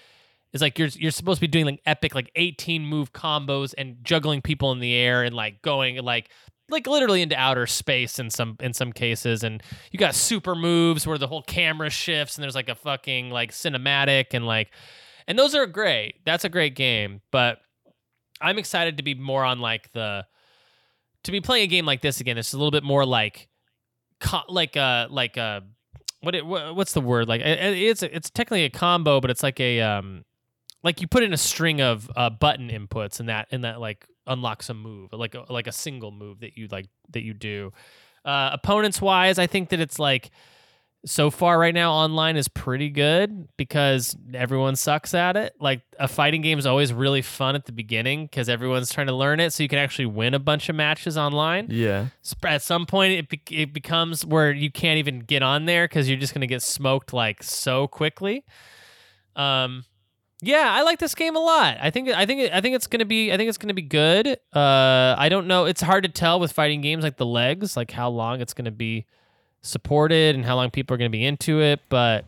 is like you're you're supposed to be doing like epic like 18 move combos and juggling people in the air and like going like like literally into outer space in some in some cases. And you got super moves where the whole camera shifts and there's like a fucking like cinematic and like and those are great. That's a great game. But i'm excited to be more on like the to be playing a game like this again it's a little bit more like co- like a like uh what it wha- what's the word? Like it- it- it's it's technically a combo but it's like a um like you put in a string of uh, button inputs and that and that like unlocks a move like a, like a single move that you like that you do. Uh opponents wise i think that it's like so far right now online is pretty good because everyone sucks at it. Like a fighting game is always really fun at the beginning because everyone's trying to learn it so you can actually win a bunch of matches online. Yeah. At some point it, be- it becomes where you can't even get on there because you're just going to get smoked like so quickly. Um yeah i like this game a lot. I think i think i think it's going to be i think it's going to be good. Uh i don't know. It's hard to tell with fighting games like the legs like how long it's going to be supported and how long people are going to be into it but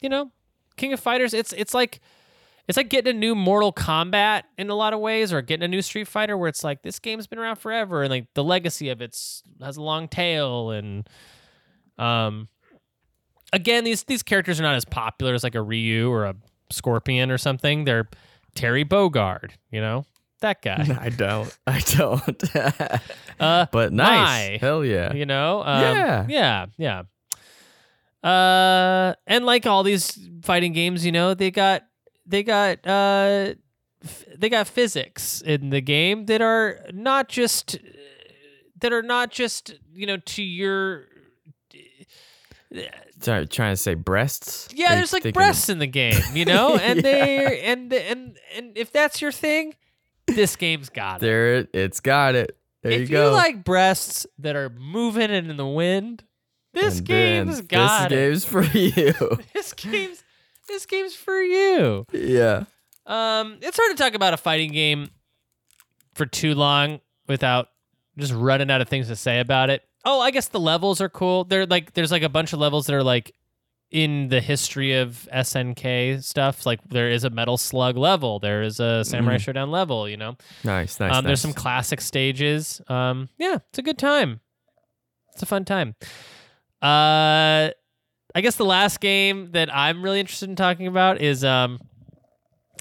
you know king of fighters it's it's like it's like getting a new Mortal Kombat in a lot of ways, or getting a new Street Fighter, where it's like this game's been around forever, and like the legacy of it's has a long tail, and um, again, these these characters are not as popular as like a Ryu or a Scorpion or something. They're Terry Bogard, you know that guy. I don't. I don't. Uh, but nice. my. Hell yeah. you know um, Yeah. yeah yeah uh and like all these fighting games you know they got they got uh f- they got physics in the game that are not just that are not just you know to your Sorry, trying to say breasts. yeah there's like thinking- breasts in the game you know and Yeah. they and and and if that's your thing this game's got it There, it, it's got it. There if you go. like breasts that are moving and in the wind this And game's got it This game's for you. this game's this game's for you. yeah. Um, it's hard to talk about a fighting game for too long without just running out of things to say about it. Oh, I guess the levels are cool. They're like there's like a bunch of levels that are like in the history of SNK stuff. Like there is a Metal Slug level, there is a Samurai Mhm. Showdown level. You know, Nice, nice. um, there's some classic stages. Um, yeah, it's a good time. It's a fun time. Uh, I guess the last game that I'm really interested in talking about is um,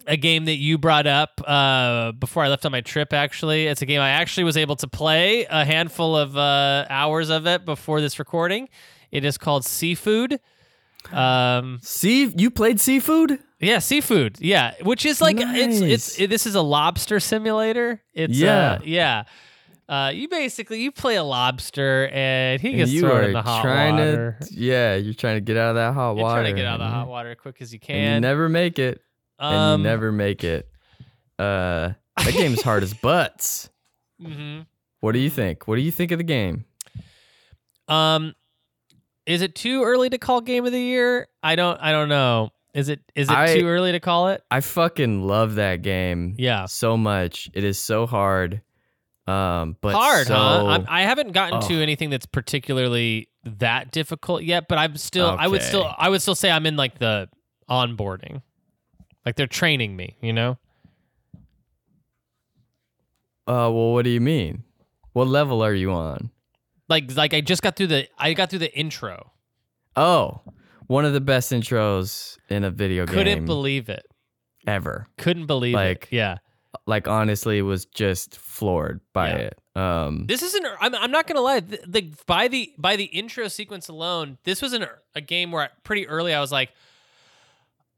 a game that you brought up uh, before I left on my trip. Actually, it's a game I actually was able to play a handful of uh, hours of it before this recording. It is called Seafood. Um, See, you played seafood? yeah, seafood. Yeah, which is like it's it's it, this is a lobster simulator. It's Yeah. uh, yeah. Uh, you basically you play a lobster and he gets you thrown in the hot trying water. to, yeah, you're trying to get out of that hot You're water. trying to get out of the hot water as quick as you can. And you never make it. and um, you never make it. Uh, that game's hard as butts. Mm-hmm. What do you think? What do you think of the game? Um, is it too early to call game of the year? I don't. I don't know. Is it? Is it I- too early to call it? I fucking love that game. Yeah. So much. It is so hard. Um, but Hard, so, huh? I'm, I haven't gotten Oh. to anything that's particularly that difficult yet, but I'm still. I would still. I would still say I'm in like the onboarding. Like they're training me. You know. Uh, well, what do you mean? What level are you on? Like like I just got through the. I got through the intro. Oh, one of the best intros in a video game Couldn't believe it. ever. Couldn't believe Like, it. Yeah. Like honestly, was just floored by Yeah. it. Um, This isn't. I'm, I'm not gonna lie. The, the by the by the intro sequence alone, this was an, a game where I, pretty early I was like,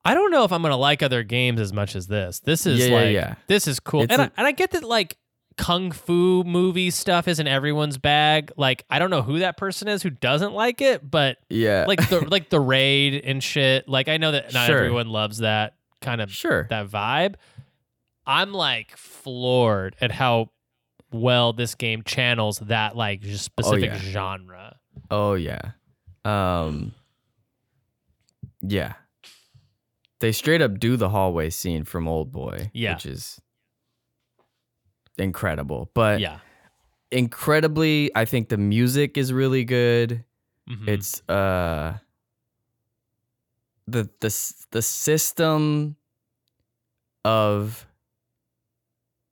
I don't know if I'm gonna like other games as much as this. This is Yeah, yeah, like yeah. this is cool, It's and a- I and I get that like kung fu movie stuff isn't everyone's bag. Like I don't know who that person is who doesn't like it, but yeah, like the like the raid and shit. Like I know that not Sure. everyone loves that kind of sure. that vibe. I'm like floored at how well this game channels that like just specific yeah. genre. Oh yeah. Um Yeah. They straight up do the hallway scene from Oldboy, Yeah. which is incredible. But yeah. incredibly, I think the music is really good. Mhm. It's uh the the the system of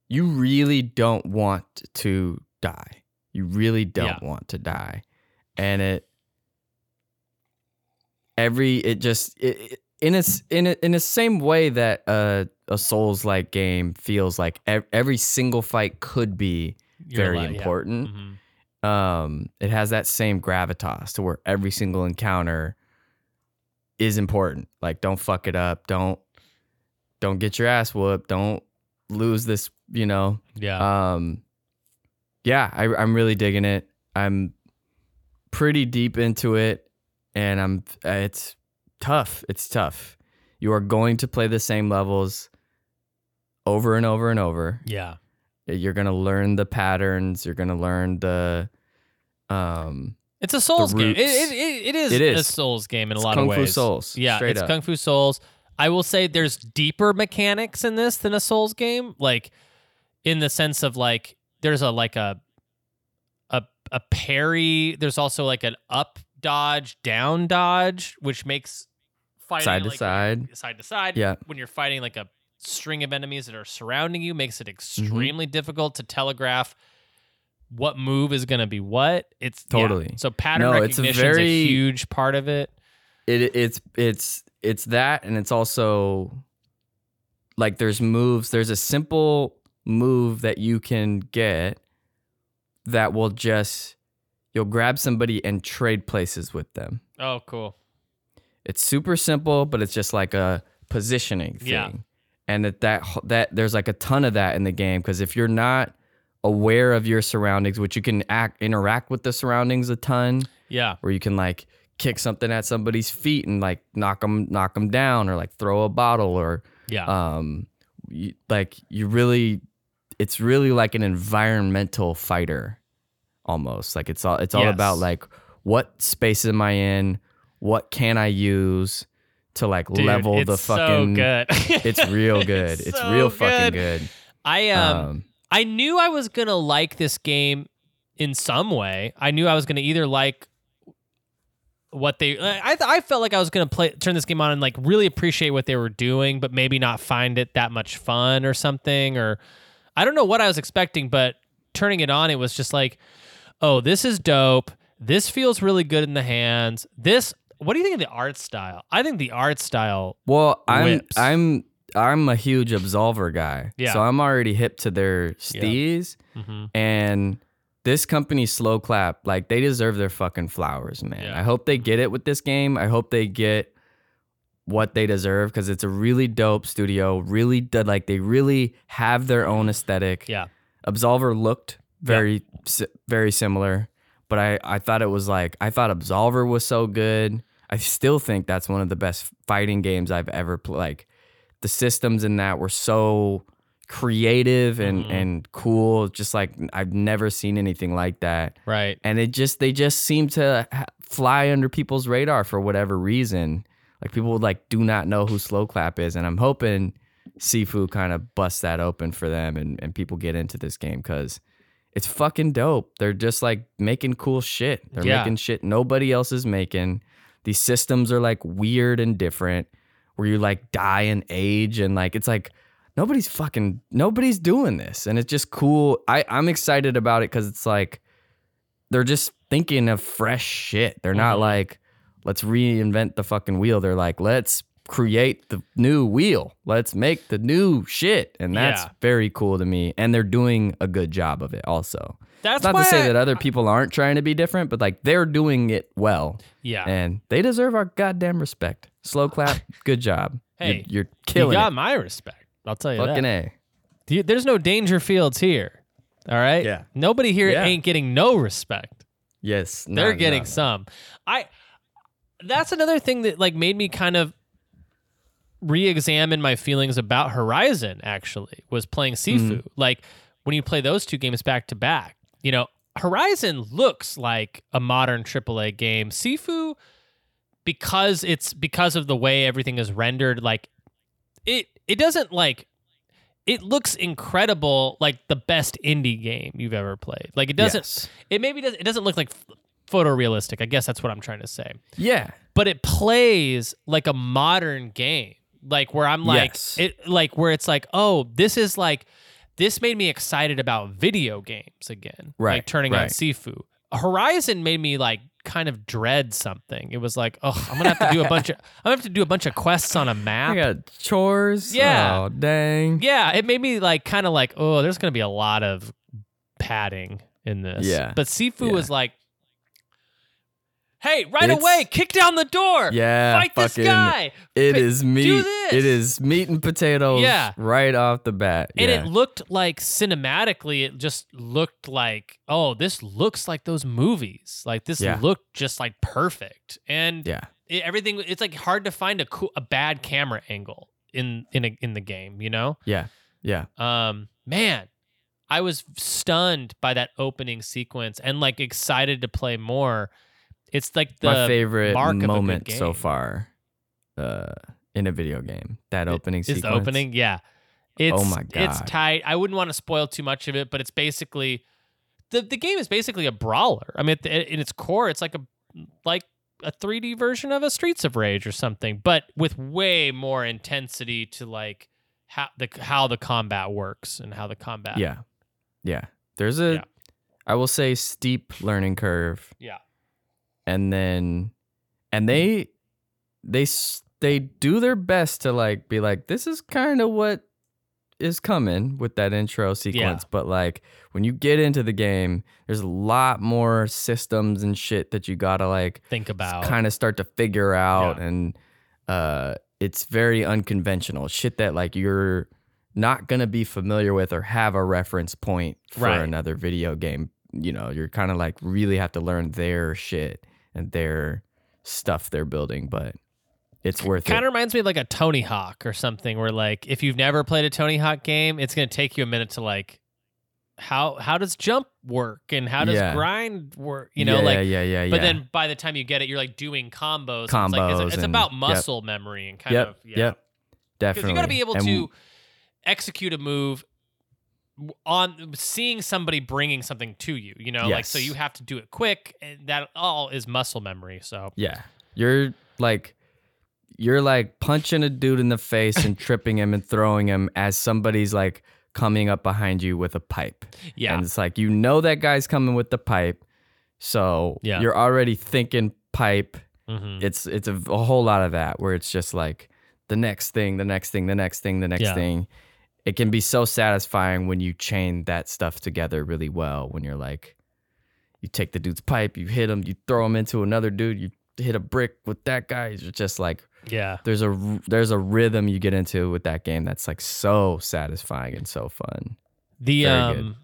you really don't want to die. You really don't Yeah. want to die. And it every it just it, it- in its in a, in the same way that a a Souls like game feels like ev- every single fight could be You're very allowed- yeah. important. Mhm. Um, it has that same gravitas to where every single encounter is important. Like, don't fuck it up. Don't don't get your ass whooped. Don't lose this. You know. Yeah. Um, yeah, I, I'm really digging it. I'm pretty deep into it, and I'm. It's tough. It's tough. You are going to play the same levels over and over and over. yeah. You're gonna learn the patterns. You're gonna learn the. Um, It's a Souls game. It, it, it, it is It a. Souls game in a lot Kung of ways. Kung Fu. Souls. Yeah, it's up. Kung Fu Souls. I will say there's deeper mechanics in this than a Souls game, like in the sense of like there's a like a a a parry. There's also like an up dodge, down dodge, which makes fighting Side to like, side. side to side. Yeah. when you're fighting like a string of enemies that are surrounding you, makes Mm-hmm. it extremely difficult to telegraph what move is going to be what. It's yeah. Totally. So pattern No, it's a recognition is very- a huge part of it. it it's it's it's that and it's also like there's moves there's a simple move that you can get that will just you'll grab somebody and trade places with them Oh, cool. it's super simple but it's just like a positioning thing Yeah. and that that that there's like a ton of that in the game because if you're not aware of your surroundings which you can act interact with the surroundings a ton Yeah. where you can like kick something at somebody's feet and like knock them knock them down or like throw a bottle or Yeah. um you, like you really it's really like an environmental fighter almost like it's all it's all Yes. about like what space am i in what can i use to like Dude, level it's the fucking so good. it's real good it's, so real fucking good I um, um I knew I was gonna like this game in some way. I knew I was gonna either like what they. I I felt like I was gonna play turn this game on and like really appreciate what they were doing, but maybe not find it that much fun or something. Or I don't know what I was expecting, but turning it on, it was just like, oh, this is dope. This feels really good in the hands. This. What do you think of the art style? I think the art style. Well, I'm whips. I'm I'm a huge Absolver guy. Yeah. So I'm already hip to their steez. Mhm. And this company Sloclap, like they deserve their fucking flowers, man. Yeah. I hope they get it with this game. I hope they get what they deserve because it's a really dope studio. Really like they really have their own aesthetic. Yeah. Absolver looked very si- very similar, but I I thought it was like I thought Absolver was so good. I still think that's one of the best fighting games I've ever played. Like the systems in that were so creative and Mhm. and cool. Just like I've never seen anything like that. Right. And it just they just seem to ha- fly under people's radar for whatever reason. Like people would like do not know who Sloclap is, and I'm hoping Sifu kind of busts that open for them and and people get into this game because it's fucking dope. They're just like making cool shit. They're Yeah. making shit nobody else is making. These systems are like weird and different, where you like die and age, and like it's like nobody's fucking nobody's doing this, and it's just cool. I I'm excited about it because it's like they're just thinking of fresh shit. They're not Mhm. like let's reinvent the fucking wheel. They're like let's create the new wheel. Let's make the new shit, and that's Yeah. very cool to me. And they're doing a good job of it also. That's Not to say I- that other people aren't trying to be different, but like they're doing it well, Yeah. and they deserve our goddamn respect. Slow clap, good job. Hey, you're, you're you got it. my respect. I'll tell you Fucking that. a. There's no danger fields here. All right. Yeah. Nobody here Yeah. ain't getting no respect. Yes, They're no, getting no, no. some. I. That's another thing that like made me kind of re-examine my feelings about Horizon. Actually, was playing Mm-hmm. Like when you play those two games back to back, you know, Horizon looks like a modern AAA game. Sifu, because it's because of the way everything is rendered, like it it doesn't like it looks incredible like the best indie game you've ever played like it doesn't Yes. it maybe doesn't. it doesn't look like photorealistic i guess that's what i'm trying to say Yeah. but it plays like a modern game like where i'm like Yes. it like where it's like oh this is like this made me excited about video games again. Right. Like Right, turning on right. Sifu. Horizon made me like kind of dread something. It was like, oh, I'm gonna have to do a bunch of I'm gonna have to do a bunch of quests on a map. got chores. Yeah. Oh, dang. Yeah, it made me like kind of like, oh, there's gonna be a lot of padding in this. Yeah. But Sifu Yeah. was like, hey, right It's- away, kick down the door. Yeah. Fight this guy. It Fi- is meat. this. It is meat and potatoes. Yeah. Right off the bat. And yeah. it looked like cinematically, it just looked like, oh, this looks like those movies. Like this Yeah. looked just like perfect. And yeah. it, everything, it's like hard to find a cool, a bad camera angle in in a, in the game. You know, Yeah. Yeah. um, man, I was stunned by that opening sequence and like excited to play more. It's like the My favorite mark of a good moment so far uh, in a video game. That opening is the opening. Yeah, it's Oh my god, it's tight. I wouldn't want to spoil too much of it, but it's basically the the game is basically a brawler. I mean, at the, in its core, it's like a like a 3D version of a Streets of Rage or something, but with way more intensity to like how the how the combat works and how the combat. Yeah. Yeah. There's a, I Yeah. will say, steep learning curve. yeah, and then and they they they do their best to like be like this is kind of what is coming with that intro sequence but like when you get into the game there's a lot more systems and shit that you gotta like think about. kind of start to figure out and uh it's very unconventional shit that like you're not gonna be familiar with or have a reference point for Right. another video game. You know you're kind of like really have to learn their shit their stuff they're building but it's worth Kind it of reminds me of like a Tony Hawk or something, where like if you've never played a Tony Hawk game, it's gonna take you a minute to like how how does jump work and how does Yeah. grind work? You know, yeah, like yeah yeah yeah But then by the time you get it, you're like doing combos. and it's like, Combos it's, it's and- about yep. muscle memory and kind yep of yeah. yep definitely you got to be able And to execute a move on seeing somebody bringing something to you. You know, like so you have to do it quick, and that all is muscle memory. So Yeah. You're like you're like punching a dude in the face and tripping him and throwing him as somebody's like coming up behind you with a pipe. yeah, And it's like you know that guy's coming with the pipe. So Yeah. you're already thinking pipe. Mhm. It's it's a, a whole lot of that where it's just like the next thing, the next thing, the next thing, the next Yeah. thing. It can be so satisfying when you chain that stuff together really well when you're like you take the dude's pipe, you hit him, you throw him into another dude, you hit a brick with that guy. It's just like yeah. there's a there's a rhythm you get into with that game that's like so satisfying and so fun. The Very good. um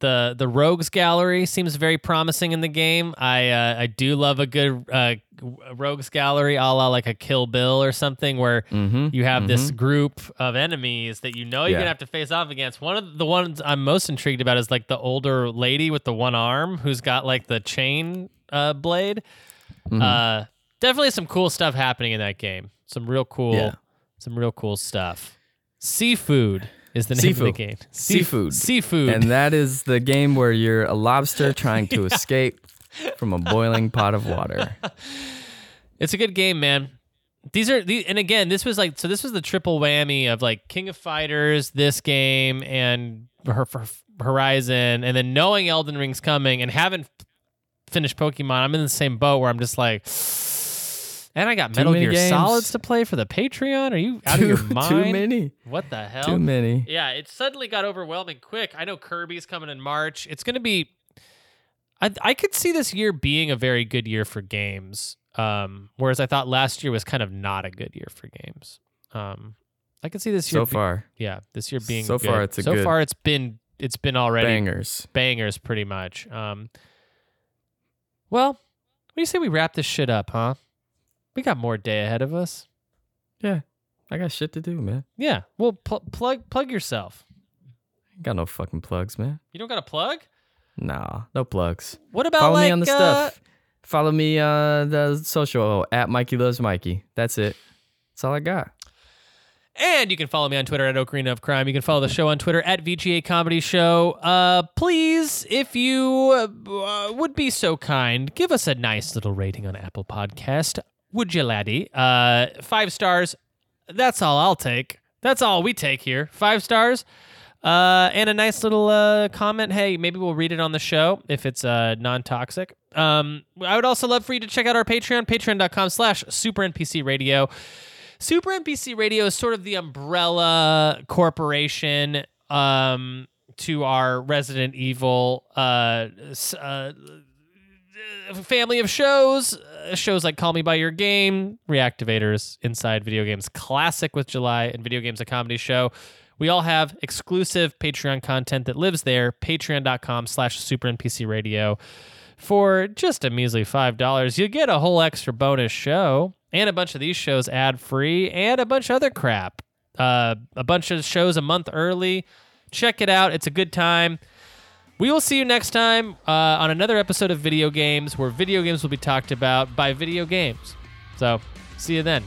the the rogues gallery seems very promising in the game. I uh, I do love a good uh, rogues gallery, a la like a Kill Bill or something, where Mm-hmm. you have this group of enemies that you know you're Yeah. gonna have to face off against. One of the ones I'm most intrigued about is like the older lady with the one arm who's got like the chain uh, blade. Mm-hmm. Uh, definitely some cool stuff happening in that game. Some real cool, Yeah. some real cool stuff. Seafood is the name of the game. Seafood. Seafood. And that is the game where you're a lobster trying to escape from a boiling pot of water. It's a good game, man. These are the and again, this was like so. This was the triple whammy of like King of Fighters, this game, and her, Horizon, and then knowing Elden Ring's coming and haven't finished Pokemon. I'm in the same boat where I'm just like, and I got Too Metal Gear games. Solids to play for the Patreon. Are you out too, of your mind? too many. What the hell? Too many. Yeah, it suddenly got overwhelming quick. I know Kirby's coming in March. It's going to be. I I could see this year being a very good year for games. Um, whereas I thought last year was kind of not a good year for games. Um, I could see this year. So be- far, yeah, this year being So good. far, it's a so good- far it's been it's been already bangers. bangers pretty much. Um, well, what do you say we wrap this shit up, huh? We got more day ahead of us. Yeah, I got shit to do, man. Yeah, well, pl- plug plug yourself. Ain't got no fucking plugs, man. You don't got a plug? Nah, no plugs. What about Follow like me on the uh, stuff. Follow me uh the social at Mikey Loves Mikey. That's it. That's all I got. And you can follow me on Twitter at Ocarina of Crime. You can follow the show on Twitter at VGA Comedy Show. Uh, please, if you uh, would be so kind, give us a nice little rating on Apple Podcast. Would you, laddie? Uh, five stars. That's all I'll take. That's all we take here. Five stars. Uh, and a nice little uh, comment. Hey, maybe we'll read it on the show if it's uh, non-toxic. Um, I would also love for you to check out our Patreon, patreon.com slash super NPC radio. Super NPC Radio is sort of the umbrella corporation um, to our Resident Evil uh, uh, family of shows. Uh, shows like Call Me By Your Game, Reactivators, Inside Video Games Classic with July, and Video Games a Comedy Show. We all have exclusive Patreon content that lives there. Patreon.com slash Super NPC Radio. For just a measly $5, you get a whole extra bonus show and a bunch of these shows ad free and a bunch of other crap. Uh, a bunch of shows a month early. Check it out. It's a good time. We will see you next time uh, on another episode of Video Games, where video games will be talked about by video games. So, see you then.